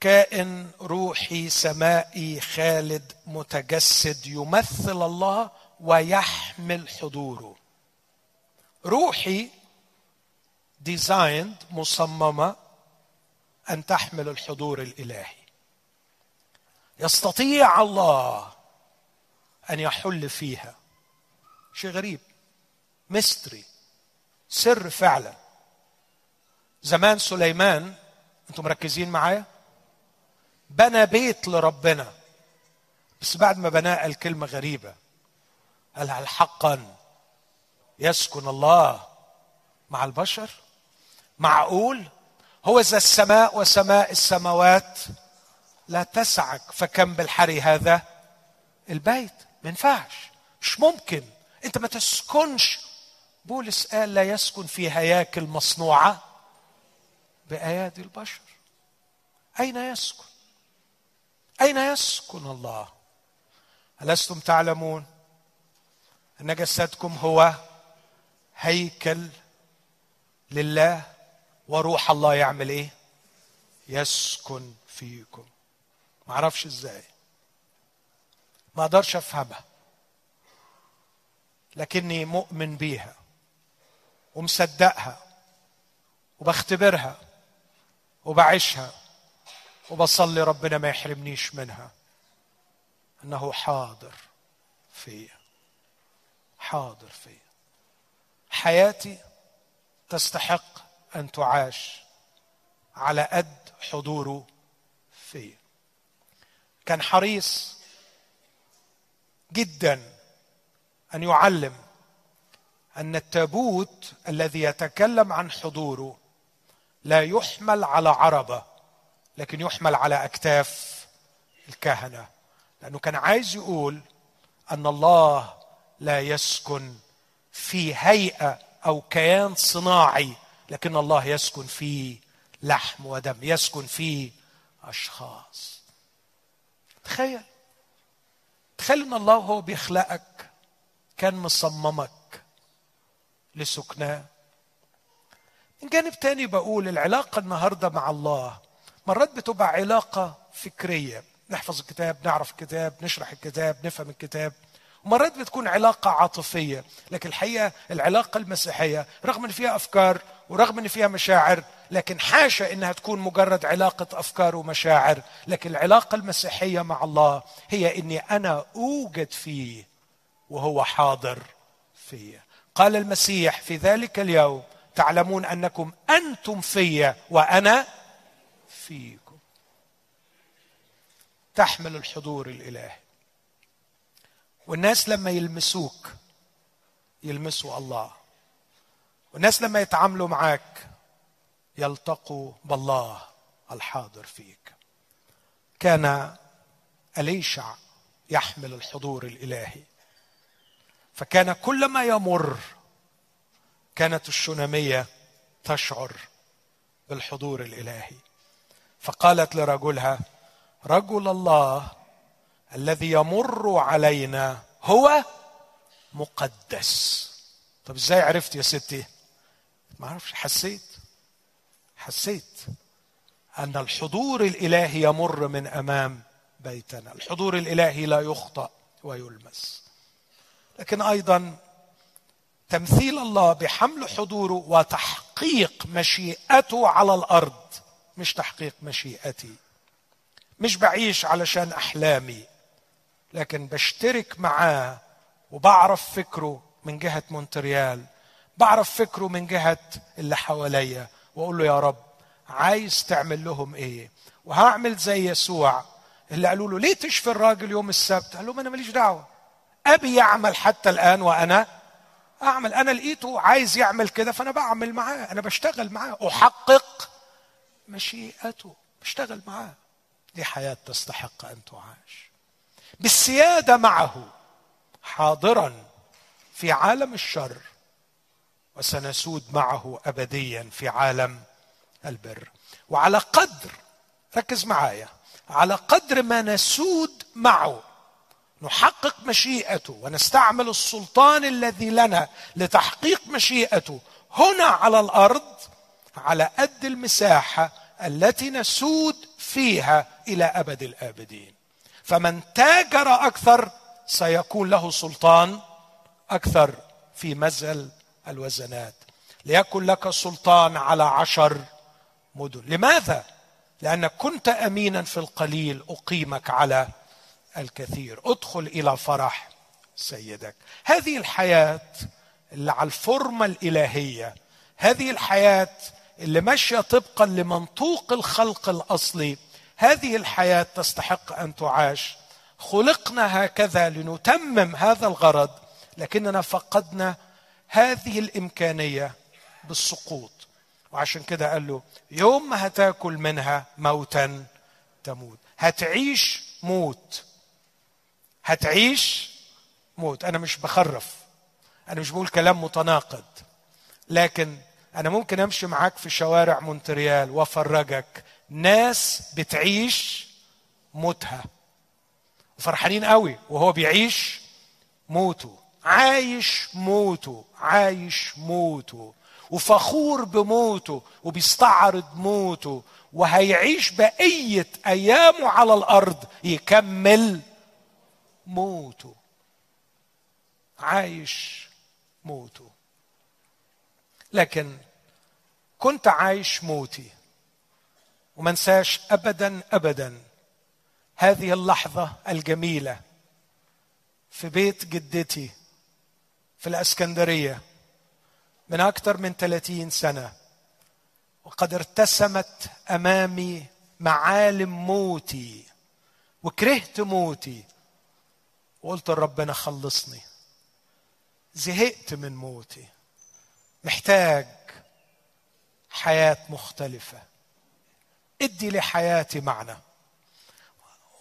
كائن روحي سمائي خالد متجسد يمثل الله ويحمل حضوره. روحي designed مصممة أن تحمل الحضور الإلهي. يستطيع الله أن يحل فيها. شيء غريب. mystery سر فعلا. زمان سليمان أنتم مركزين معايا؟ بنى بيت لربنا. بس بعد ما بناه قال كلمة غريبة. قال هل حقا يسكن الله مع البشر؟ معقول؟ هو ذا السماء وسماء السماوات لا تسعك فكم بالحري هذا؟ البيت. ما ينفعش. مش ممكن. أنت ما تسكنش. بولس قال لا يسكن في هياكل مصنوعه بأيادي البشر. أين يسكن؟ أين يسكن الله؟ ألستم تعلمون أن جسدكم هو هيكل لله وروح الله يعمل إيه؟ يسكن فيكم. ما أعرفش إزاي. ما أقدرش أفهمها. لكني مؤمن بيها ومصدقها وبختبرها وبعيشها وبصلي ربنا ما يحرمنيش منها. إنه حاضر فيا. حاضر فيا. حياتي تستحق أن تعاش على قد حضوره فيا. كان حريص جدا أن يعلم أن التابوت الذي يتكلم عن حضوره لا يحمل على عربة لكن يحمل على أكتاف الكهنة. لأنه كان عايز يقول أن الله لا يسكن في هيئة أو كيان صناعي لكن الله يسكن في لحم ودم يسكن في أشخاص. تخيل تخيل إن الله هو بيخلقك كان مصممك لسكناه من جانب تاني بقول العلاقة النهاردة مع الله. مرات بتبقى علاقة فكرية. نحفظ الكتاب نعرف الكتاب نشرح الكتاب نفهم الكتاب. ومرات بتكون علاقة عاطفية. لكن الحقيقة العلاقة المسيحية رغم إن فيها أفكار ورغم إن فيها مشاعر لكن حاشا إنها تكون مجرد علاقة أفكار ومشاعر. لكن العلاقة المسيحية مع الله هي إني أنا أوجد فيه وهو حاضر فيه قال المسيح في ذلك اليوم تعلمون أنكم أنتم في وأنا فيكم. تحمل الحضور الإلهي. والناس لما يلمسوك يلمسوا الله. والناس لما يتعاملوا معاك يلتقوا بالله الحاضر فيك. كان أليشع يحمل الحضور الإلهي. فكان كلما يمر كانت الشنامية تشعر بالحضور الإلهي. فقالت لرجلها رجل الله الذي يمر علينا هو مقدس. طب إزاي عرفت يا ستي؟ ما أعرفش حسيت. حسيت أن الحضور الإلهي يمر من أمام بيتنا. الحضور الإلهي لا يخطأ ويلمس. لكن أيضا تمثيل الله بحمل حضوره وتحقيق مشيئته على الأرض مش تحقيق مشيئتي مش بعيش علشان أحلامي. لكن بشترك معاه وبعرف فكره من جهة مونتريال بعرف فكره من جهة اللي حواليا وأقول له يا رب عايز تعمل لهم إيه؟ وهعمل زي يسوع اللي قالوا له ليه تشفي الراجل يوم السبت؟ قال لهم أنا ماليش دعوة. أبي يعمل حتى الآن وأنا أعمل. أنا لقيته عايز يعمل كده فأنا بعمل معاه. أنا بشتغل معاه. أحقق مشيئته. بشتغل معاه. دي حياة تستحق أن تعاش. بالسيادة معه حاضرا في عالم الشر وسنسود معه ابديا في عالم البر. وعلى قدر ركز معايا على قدر ما نسود معه نحقق مشيئته ونستعمل السلطان الذي لنا لتحقيق مشيئته هنا على الأرض على قد المساحة التي نسود فيها إلى أبد الآبدين. فمن تاجر أكثر سيكون له سلطان أكثر في مزل الوزنات. ليكن لك سلطان على عشر مدن. لماذا؟ لانك كنت أمينا في القليل أقيمك على الكثير. ادخل إلى فرح سيدك. هذه الحياة اللي على الفورمه الإلهية هذه الحياة اللي ماشية طبقا لمنطوق الخلق الأصلي هذه الحياة تستحق أن تعاش. خلقنا هكذا لنتمم هذا الغرض لكننا فقدنا هذه الإمكانية بالسقوط. وعشان كده قال له يوم ما هتاكل منها موتا تموت. هتعيش موت. هتعيش موت. أنا مش بخرف. أنا مش بقول كلام متناقض. لكن أنا ممكن أمشي معاك في شوارع مونتريال وأفرجك ناس بتعيش موتها. وفرحانين قوي وهو بيعيش موته. عايش موته عايش موته. وفخور بموته وبيستعرض موته. وهيعيش بقية أيامه على الأرض يكمل موته. عايش موته. لكن كنت عايش موتي. وما انساش ابدا ابدا. هذه اللحظة الجميلة في بيت جدتي في الإسكندرية من أكثر من ثلاثين سنة. وقد ارتسمت أمامي معالم موتي وكرهت موتي. وقلت لربنا خلصني. زهقت من موتي. محتاج حياة مختلفة. ادي لحياتي معنى.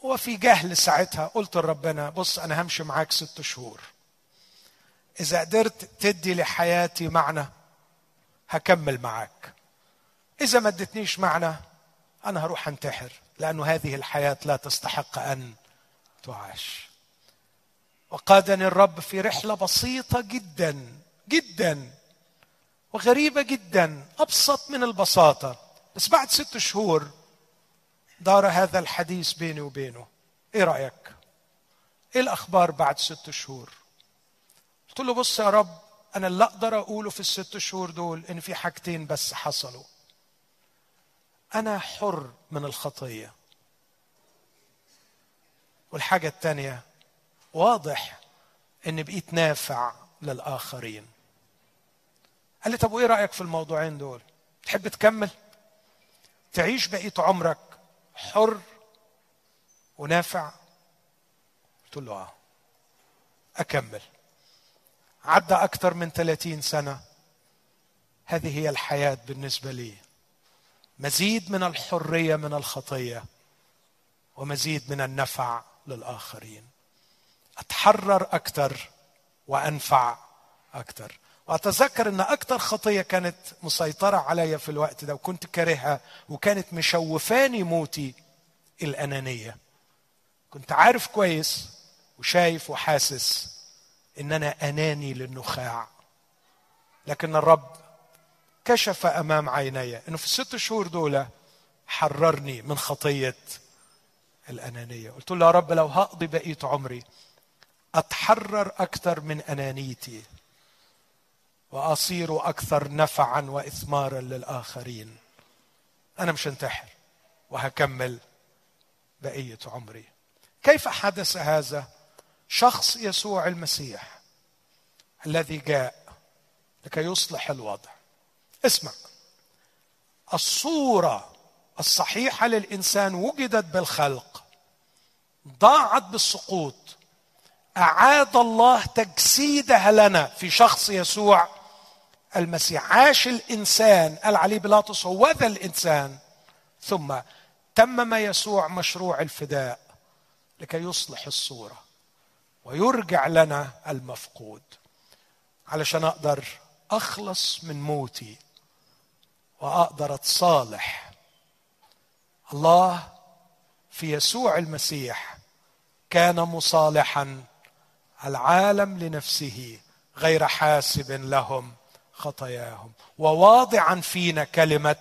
وفي جهل ساعتها قلت لربنا بص أنا همشي معاك ست شهور. إذا قدرت تدي لحياتي معنى هكمل معاك. إذا ما ادتنيش معنى أنا هروح أنتحر لأنه هذه الحياة لا تستحق أن تعاش. وقادني الرب في رحلة بسيطة جدا جدا وغريبة جدا أبسط من البساطة. بس بعد ست شهور دار هذا الحديث بيني وبينه. إيه رأيك؟ إيه الأخبار بعد ست شهور؟ قلت له بص يا رب أنا اللي أقدر أقوله في الست شهور دول إن في حاجتين بس حصلوا. أنا حر من الخطية. والحاجة الثانية واضح إن بقيت نافع للآخرين. قال لي طب وإيه رأيك في الموضوعين دول؟ تحب تكمل؟ تعيش بقية عمرك حر ونافع. قلت له آه. أكمل. عدى أكثر من 30 سنة. هذه هي الحياة بالنسبة لي. مزيد من الحرية من الخطية ومزيد من النفع للآخرين. أتحرر أكثر وأنفع أكثر. واتذكر إن أكثر خطية كانت مسيطرة علي في الوقت ده وكنت كارهها وكانت مشوفاني موتي الأنانية. كنت عارف كويس وشايف وحاسس إن أنا أناني للنخاع. لكن الرب كشف أمام عيني إنه في الست شهور دول حررني من خطية الأنانية. قلت له يا رب لو هقضي بقية عمري أتحرر أكثر من أنانيتي. وأصير أكثر نفعا واثمارا للآخرين. أنا مش انتحر وهكمل بقية عمري. كيف حدث هذا؟ شخص يسوع المسيح الذي جاء لكي يصلح الوضع. اسمع. الصورة الصحيحة للإنسان وجدت بالخلق ضاعت بالسقوط أعاد الله تجسيدها لنا في شخص يسوع المسيح. عاش الإنسان قال عليه بيلاطس هو ذا الإنسان. ثم تمم يسوع مشروع الفداء لكي يصلح الصورة ويرجع لنا المفقود. علشان أقدر أخلص من موتي وأقدر أتصالح الله في يسوع المسيح كان مصالحا العالم لنفسه غير حاسب لهم. خطاياهم. وواضعا فينا كلمة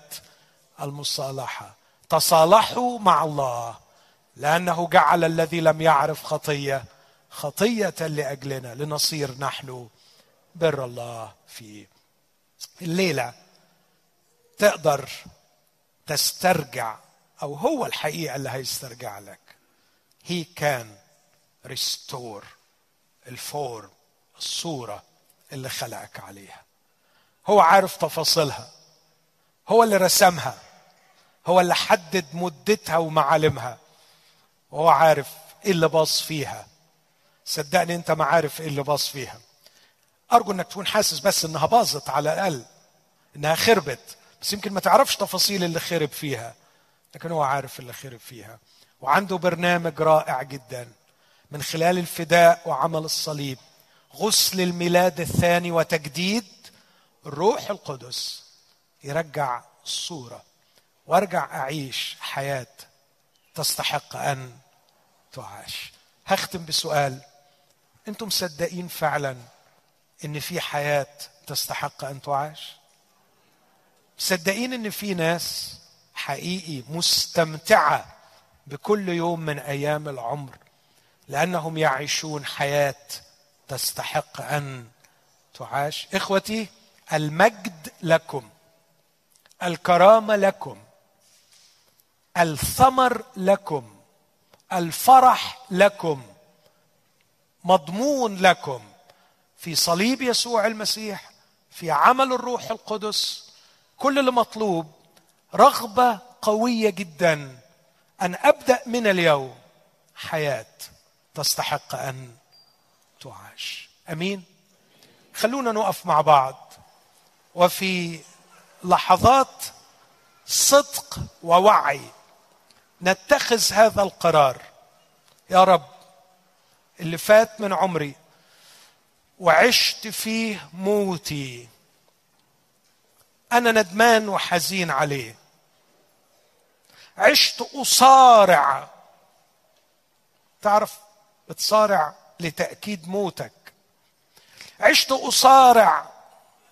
المصالحة. تصالحوا مع الله لأنه جعل الذي لم يعرف خطية خطية لأجلنا لنصير نحن بر الله فيه. الليلة تقدر تسترجع أو هو الحقيقة اللي هيسترجع لك. He can restore الفورم الصورة اللي خلقك عليها. هو عارف تفاصيلها. هو اللي رسمها. هو اللي حدد مدتها ومعالمها. وهو عارف إيه اللي باص فيها. صدقني أنت ما عارف إيه اللي باص فيها. أرجو إنك تكون حاسس بس إنها باظت على الأقل. إنها خربت. بس يمكن ما تعرفش تفاصيل اللي خرب فيها. لكن هو عارف اللي خرب فيها. وعنده برنامج رائع جدا. من خلال الفداء وعمل الصليب. غسل الميلاد الثاني وتجديد الروح القدس يرجع الصورة وارجع أعيش حياة تستحق أن تعاش. هختم بسؤال. أنتم مصدقين فعلا إن في حياة تستحق أن تعاش؟ مصدقين إن في ناس حقيقي مستمتعة بكل يوم من أيام العمر لأنهم يعيشون حياة تستحق أن تعاش؟ إخوتي المجد لكم الكرامة لكم الثمر لكم الفرح لكم مضمون لكم في صليب يسوع المسيح في عمل الروح القدس كل اللي مطلوب رغبة قوية جدا أن أبدأ من اليوم حياة تستحق أن تعاش. آمين؟ خلونا نقف مع بعض. وفي لحظات صدق ووعي. نتخذ هذا القرار. يا رب اللي فات من عمري وعشت فيه موتي. أنا ندمان وحزين عليه. عشت أصارع. تعرف بتصارع لتأكيد موتك. عشت أصارع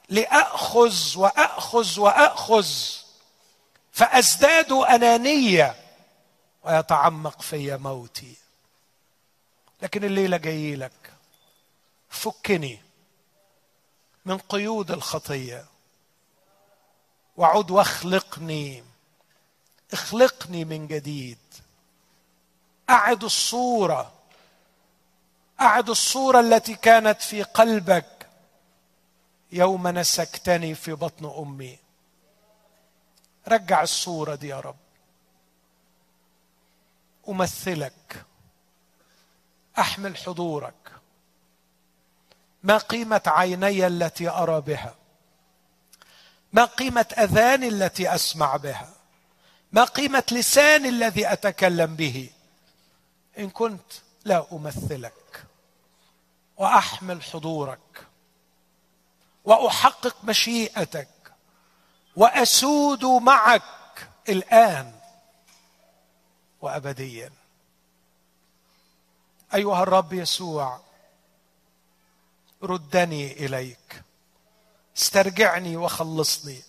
لأخذ وأخذ وأخذ فأزداد أنانية ويتعمق في موتي. لكن الليلة جاي لك. فكني من قيود الخطية. وعد واخلقني اخلقني من جديد. أعد الصورة أعد الصورة التي كانت في قلبك. يوم نسكتني في بطن أمي. رجع الصورة دي يا رب. أمثلك. أحمل حضورك. ما قيمة عيني التي أرى بها؟ ما قيمة اذاني التي أسمع بها؟ ما قيمة لساني الذي أتكلم به؟ إن كنت لا أمثلك. وأحمل حضورك. وأحقق مشيئتك وأسود معك الآن وابديا. أيها الرب يسوع ردني إليك استرجعني وخلصني.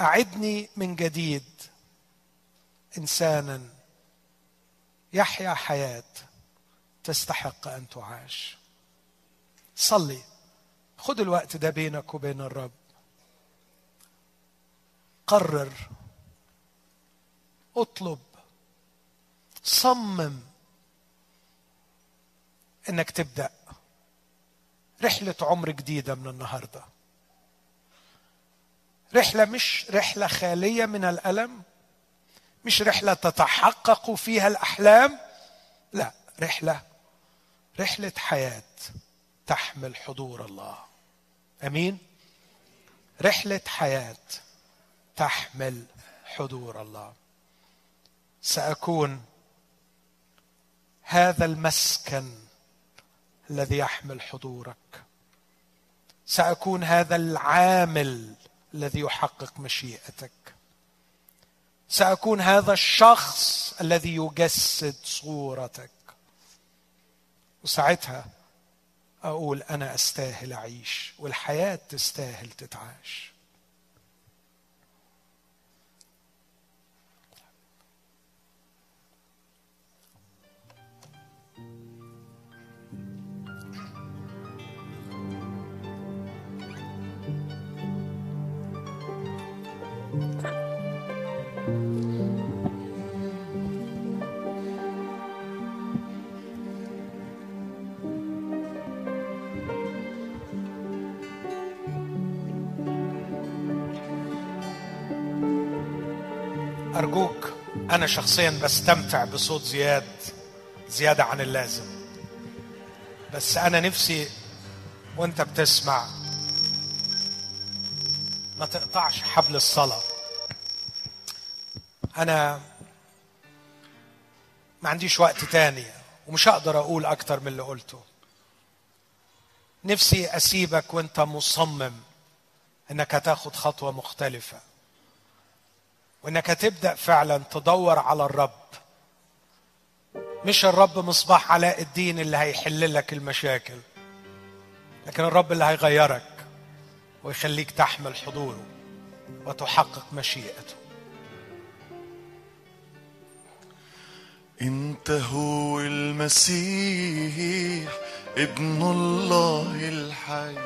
أعدني من جديد انسانا يحيا حياة تستحق أن تعاش. صلي. خذ الوقت ده بينك وبين الرب. قرر. اطلب. صمم. إنك تبدأ رحلة عمر جديدة من النهارده. رحلة مش رحلة خالية من الألم مش رحلة تتحقق فيها الأحلام لا رحلة رحلة حياة تحمل حضور الله. أمين؟ رحلة حياة تحمل حضور الله. سأكون هذا المسكن الذي يحمل حضورك. سأكون هذا العامل الذي يحقق مشيئتك. سأكون هذا الشخص الذي يجسد صورتك. وساعتها أقول أنا أستاهل اعيش والحياة تستاهل تتعاش Thank you. أرجوك أنا شخصيا بستمتع بصوت زياد زيادة عن اللازم. بس أنا نفسي وأنت بتسمع ما تقطعش حبل الصلاة. أنا ما عنديش وقت تاني ومش هقدر أقول أكتر من اللي قلته. نفسي أسيبك وأنت مصمم إنك هتاخد خطوة مختلفة. وإنك هتبدأ فعلا تدور على الرب. مش الرب مصباح علاء الدين اللي هيحل لك المشاكل لكن الرب اللي هيغيرك ويخليك تحمل حضوره وتحقق مشيئته. إنت هو المسيح ابن الله الحي.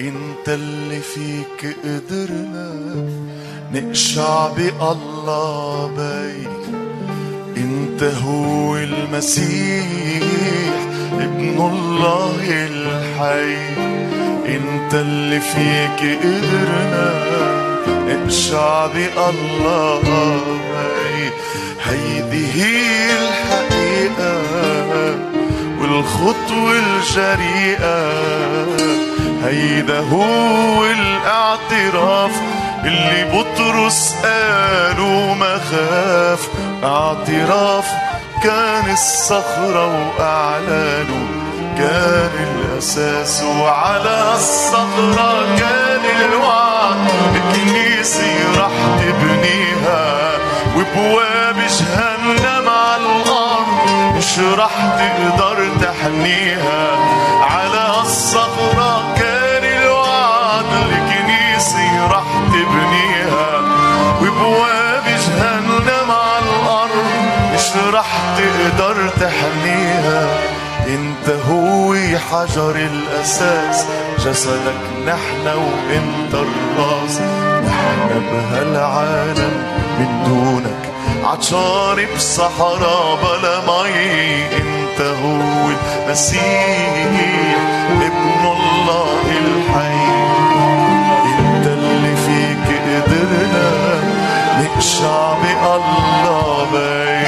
إنت اللي فيك قدرنا نقشع بالله بي انت هو المسيح ابن الله الحي. انت اللي فيك قدرنا نقشع بالله هيدي هي الحقيقة والخطوة الجريئة. هيدا هو الاعتراف اللي بطرس قال ما خاف اعتراف كان الصخرة وأعلانه كان الأساس وعلى الصخرة كان الوعد. الكنيسة رح تبنيها وبواب جهنم على الأرض. مش رح تقدر تحميها. على الصخرة كان تقدر تحميها انت هو حجر الأساس. جسدك نحن وإنت الراس. نحن بهالعالم من دونك. عطشان بصحراء بلا مي انت هو المسيح ابن الله الحي. انت اللي فيك قدرنا. نقشع بالله بي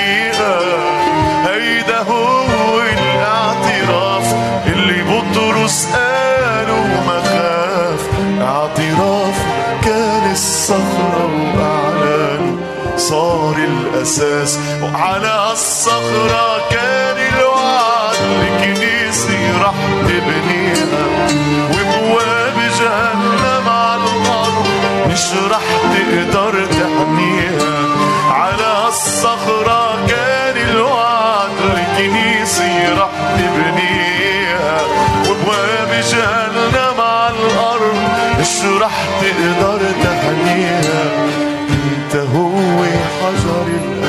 الأساس. وعلى الصخرة كان الوعد الكنيسة رح تبنيها. وبواب جهنم على الأرض مش رح تقدر تحميها. على الصخرة كان الوعد الكنيسة رح تبنيها. وبواب جهنم على الأرض مش رح تقدر تحميها.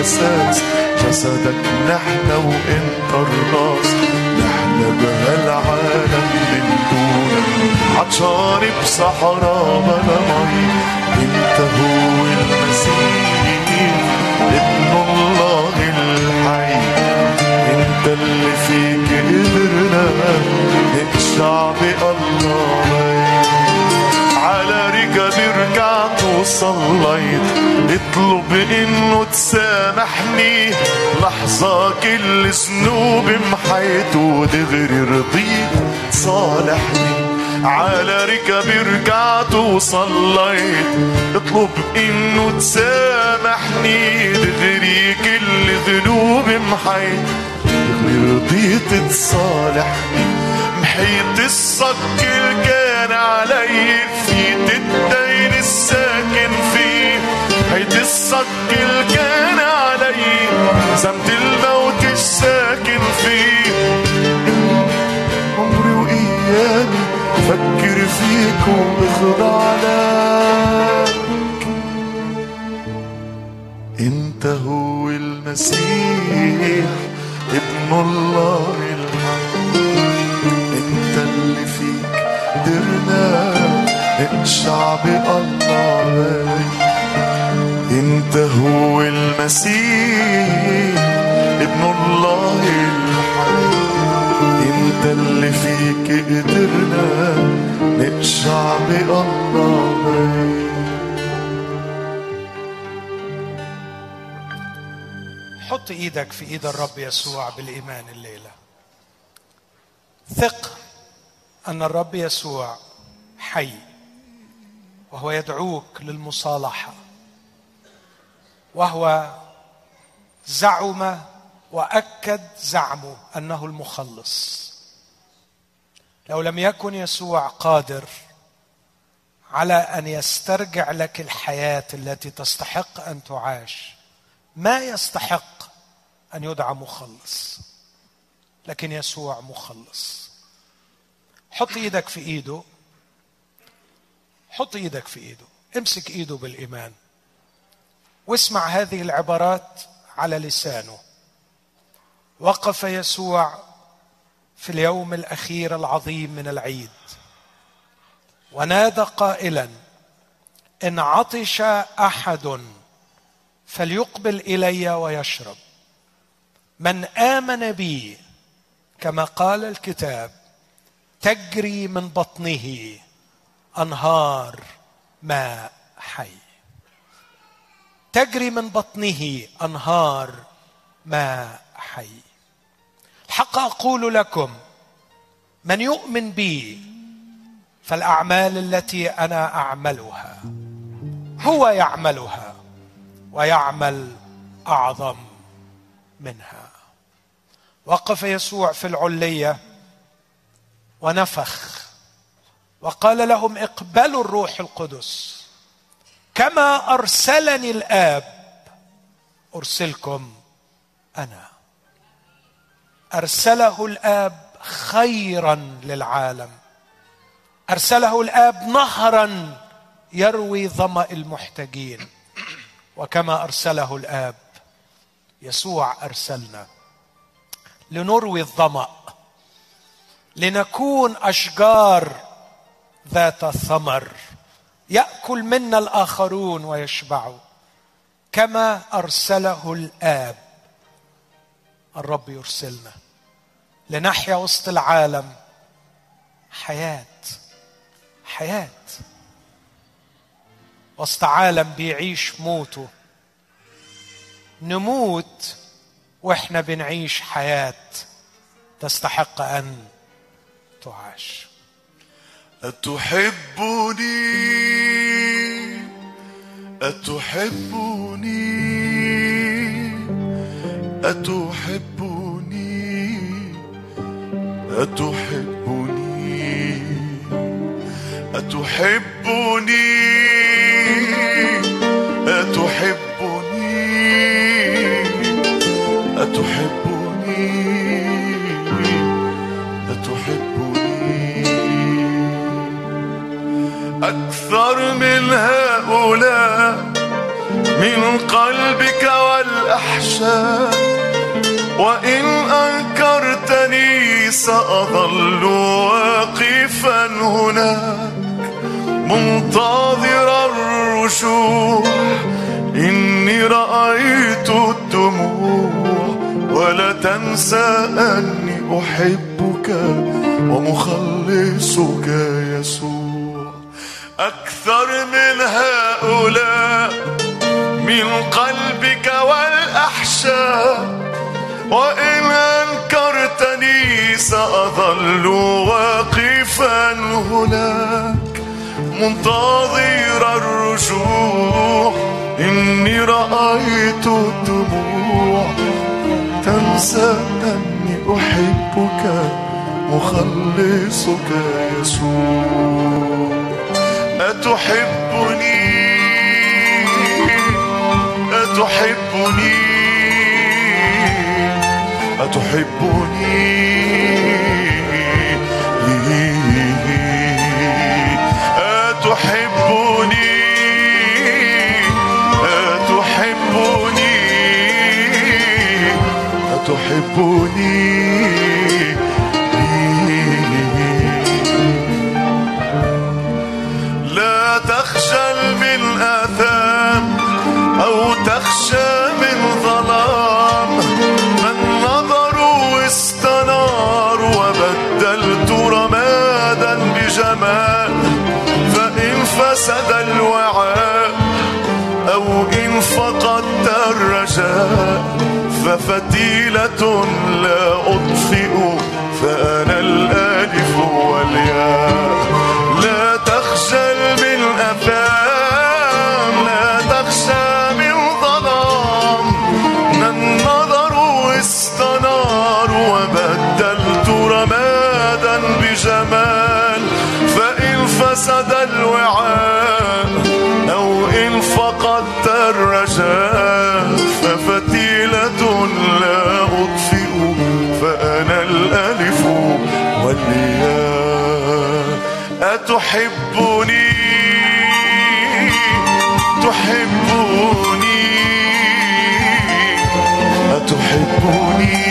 الأساس جسدك نحن وانت الراس نحن بهالعالم من دونك عطشان بصحراء بلا مي انت هو المسيح ابن الله الحي. انت اللي فيك قدرنا نقشع بالله وصليت اطلب إنه تسامحني. لحظة كل ذنوب محيت ودغري رضيت. تصالحني على ركبي ركعت وصليت. اطلب إنه تسامحني. دغري كل ذنوب محيت. دغري رضيت تصالحني. محيط الصك اللي كان علي. فيت الدين الساكن فيه محيط الصك كان علي زمت الموت الساكن فيه عمري وايامي فكر فيك واخضع لك إنت هو المسيح ابن الله الحي إنت اللي فيك قدرنا شعب الله. انت هو المسيح ابن الله الحي. انت اللي فيك قدرنا نقشع بالله حط إيدك في ايد الرب يسوع بالإيمان الليلة. ثق أن الرب يسوع حي. وهو يدعوك للمصالحة. وهو زعم وأكد زعمه أنه المخلص. لو لم يكن يسوع قادر على أن يسترجع لك الحياة التي تستحق أن تعاش ما يستحق أن يدعى مخلص. لكن يسوع مخلص. حط إيدك في إيده. حط إيدك في إيده. امسك إيده بالإيمان. واسمع هذه العبارات على لسانه. وقف يسوع في اليوم الأخير العظيم من العيد. ونادى قائلا إن عطش أحد فليقبل إلي ويشرب. من آمن بي كما قال الكتاب تجري من بطنه. أنهار ماء حي. تجري من بطنه أنهار ماء حي. الحق أقول لكم من يؤمن بي فالأعمال التي أنا أعملها هو يعملها ويعمل أعظم منها. وقف يسوع في العلية ونفخ وقال لهم اقبلوا الروح القدس. كما أرسلني الآب. أرسلكم أنا. أرسله الآب خيرا للعالم. أرسله الآب نهرا يروي ظمأ المحتاجين وكما أرسله الآب يسوع أرسلنا. لنروي الظمأ. لنكون أشجار ذات ثمر يأكل منا الآخرون ويشبعوا كما أرسله الآب. الرب يرسلنا لنحيا وسط العالم. حياة حياة. وسط عالم بيعيش موته. نموت وإحنا بنعيش حياة تستحق أن تعاش. أتحبني؟ أتحبني؟ أتحبني؟ أتحبني؟ أتحبني؟ أتحبني؟ أكثر من هؤلاء من قلبك والأحشاء. وإن أنكرتني سأظل واقفا هناك منتظر الرجوع. إني رأيت الدموع ولا تنسى أني أحبك ومخلصك يسوع. أكثر من هؤلاء من قلبك والأحشاء. وإن أنكرتني سأظل واقفا هناك منتظر الرجوع. إني رأيت الدموع. تنسى أني أحبك مخلصك يسوع. أتحبني؟ أتحبني؟ أتحبني؟ ففتيلة لا أطفئ فأنا الألف والياء. أتحبني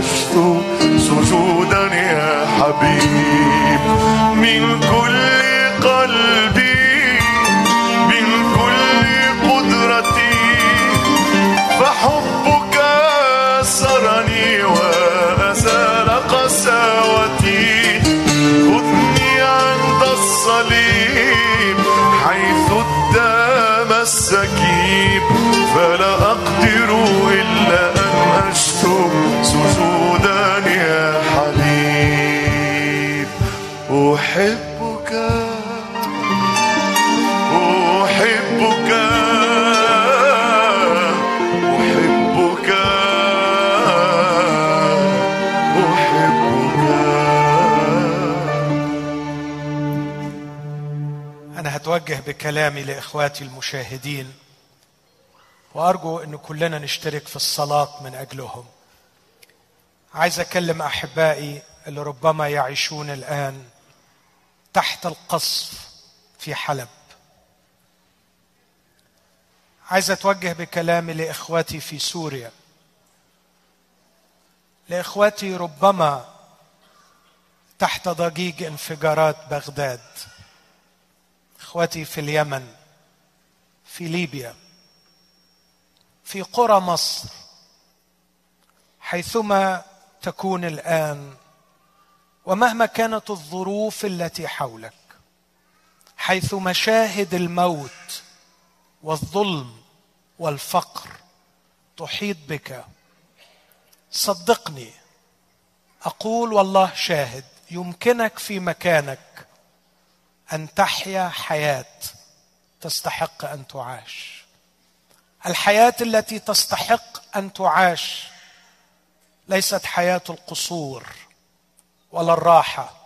أشثو سجودا يا حبيب. من بكلامي لإخواتي المشاهدين وأرجو أن كلنا نشترك في الصلاة من أجلهم. عايز أكلم أحبائي اللي ربما يعيشون الآن تحت القصف في حلب. عايز أتوجه بكلامي لإخواتي في سوريا. لإخواتي ربما تحت ضجيج انفجارات بغداد. إخوتي في اليمن في ليبيا في قرى مصر حيثما تكون الآن ومهما كانت الظروف التي حولك حيث مشاهد الموت والظلم والفقر تحيط بك صدقني أقول والله شاهد يمكنك في مكانك أن تحيا حياة تستحق أن تعاش. الحياة التي تستحق أن تعاش ليست حياة القصور ولا الراحة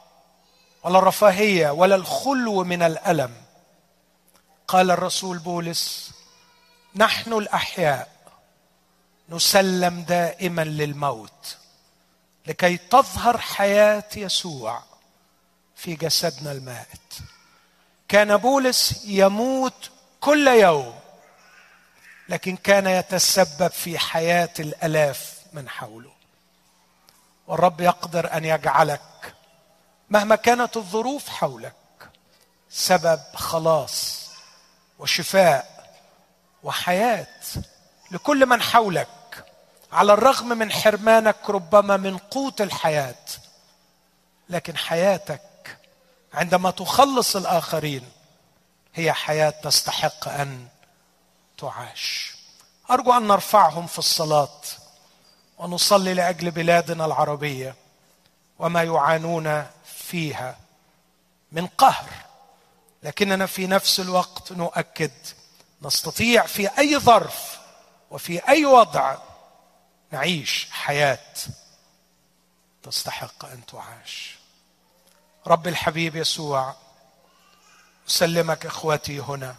ولا الرفاهية ولا الخلو من الألم. قال الرسول بولس نحن الأحياء نسلم دائما للموت لكي تظهر حياة يسوع في جسدنا المائت. كان بولس يموت كل يوم لكن كان يتسبب في حياة الألاف من حوله. والرب يقدر أن يجعلك مهما كانت الظروف حولك سبب خلاص وشفاء وحياة لكل من حولك على الرغم من حرمانك ربما من قوت الحياة لكن حياتك عندما تخلص الآخرين هي حياة تستحق أن تعاش. أرجو أن نرفعهم في الصلاة ونصلي لأجل بلادنا العربية وما يعانون فيها من قهر. لكننا في نفس الوقت نؤكد نستطيع في أي ظرف وفي أي وضع نعيش حياة تستحق أن تعاش. رب الحبيب يسوع أسلمك إخوتي هنا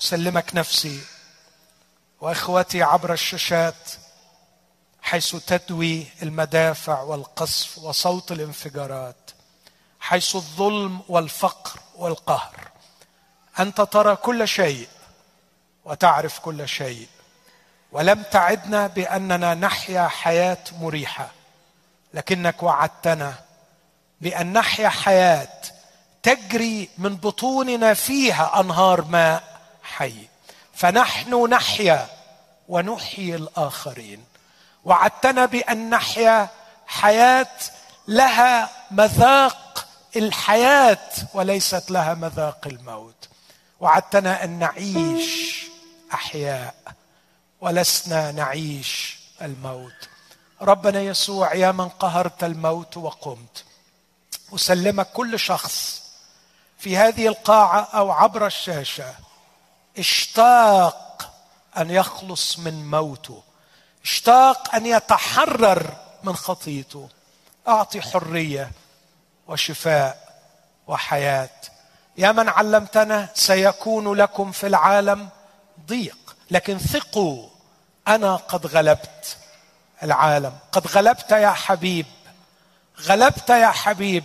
أسلمك نفسي وإخوتي عبر الشاشات حيث تدوي المدافع والقصف وصوت الانفجارات حيث الظلم والفقر والقهر. أنت ترى كل شيء وتعرف كل شيء ولم تعدنا بأننا نحيا حياة مريحة لكنك وعدتنا بأن نحيا حياة تجري من بطوننا فيها أنهار ماء حي. فنحن نحيا ونحيي الآخرين. وعدتنا بأن نحيا حياة لها مذاق الحياة وليست لها مذاق الموت. وعدتنا أن نعيش أحياء ولسنا نعيش الموت. ربنا يسوع يا من قهرت الموت وقمت. اسلمك كل شخص في هذه القاعة أو عبر الشاشة اشتاق أن يخلص من موته اشتاق أن يتحرر من خطيته. أعطي حرية وشفاء وحياة. يا من علمتنا سيكون لكم في العالم ضيق لكن ثقوا أنا قد غلبت العالم. قد غلبت يا حبيب غلبت يا حبيب.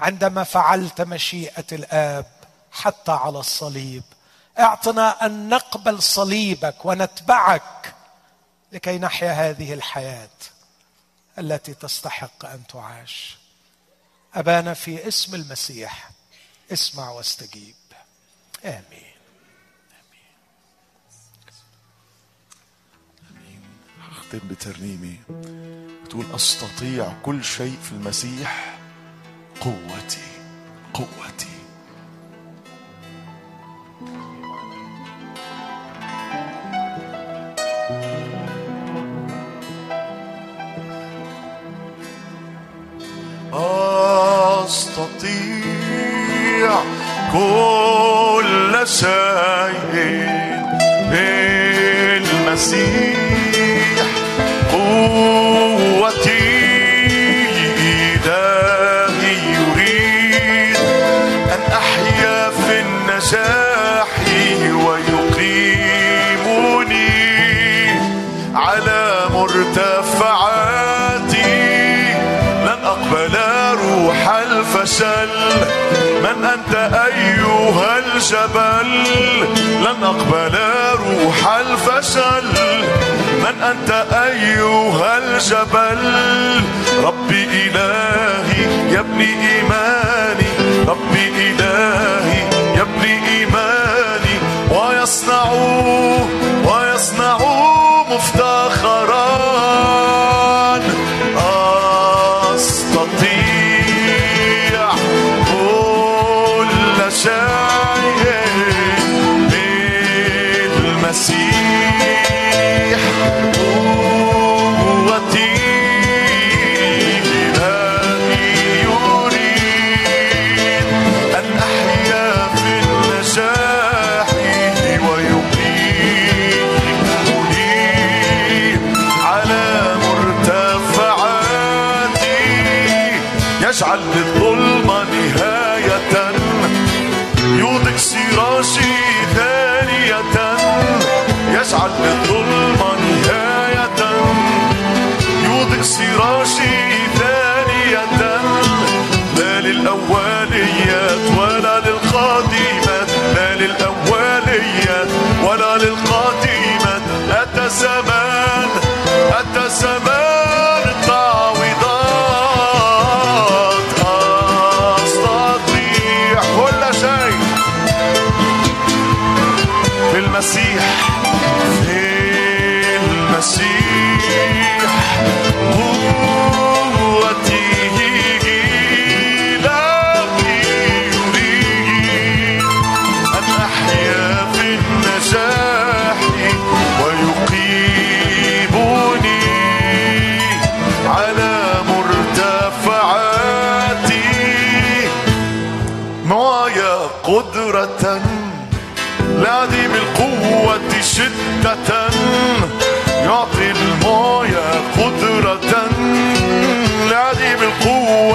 عندما فعلت مشيئة الآب حتى على الصليب. أعطنا أن نقبل صليبك ونتبعك لكي نحيا هذه الحياة التي تستحق أن تعاش. أبانا في اسم المسيح اسمع واستجيب. آمين. أختم بترنيمي. بتقول أستطيع كل شيء في المسيح قوتي قوتي. أستطيع كل شيء بالمسيح. أقبل روح الفشل. من أنت أيها الجبل؟ ربي إلهي يبني إيماني. ربي إلهي يبني إيماني. ويصنع ويصنع مفتخرا.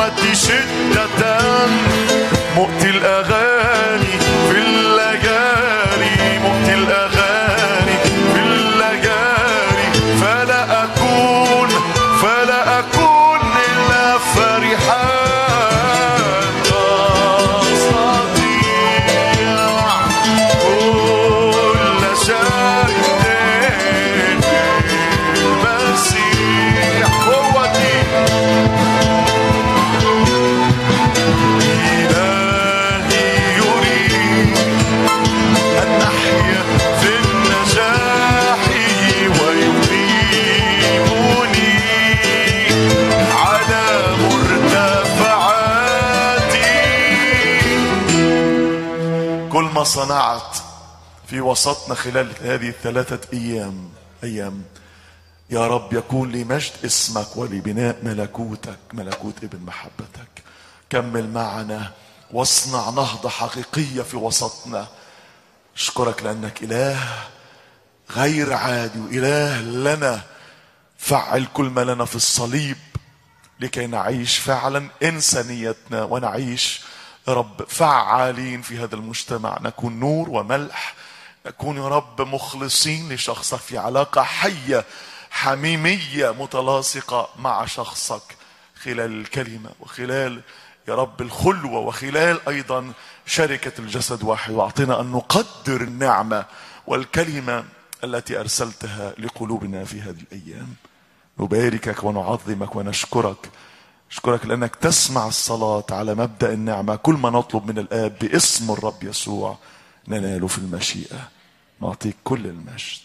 Moi, tu chutes, t'atteins. صنعت في وسطنا خلال هذه الثلاثة أيام. أيام. يا رب يكون لمجد اسمك ولبناء ملكوتك ملكوت ابن محبتك. كمل معنا واصنع نهضة حقيقية في وسطنا. أشكرك لأنك إله غير عادي وإله لنا. فعل كل ما لنا في الصليب لكي نعيش فعلا إنسانيتنا ونعيش يا رب فعالين في هذا المجتمع. نكون نور وملح. نكون يا رب مخلصين لشخصك في علاقة حية حميمية متلاصقة مع شخصك خلال الكلمة. وخلال يا رب الخلوة وخلال أيضا شركة الجسد واحد. وأعطنا أن نقدر النعمة والكلمة التي أرسلتها لقلوبنا في هذه الأيام. نباركك ونعظمك ونشكرك أشكرك لأنك تسمع الصلاة على مبدأ النعمة. كل ما نطلب من الآب باسم الرب يسوع ننال في المشيئة. نعطيك كل المجد.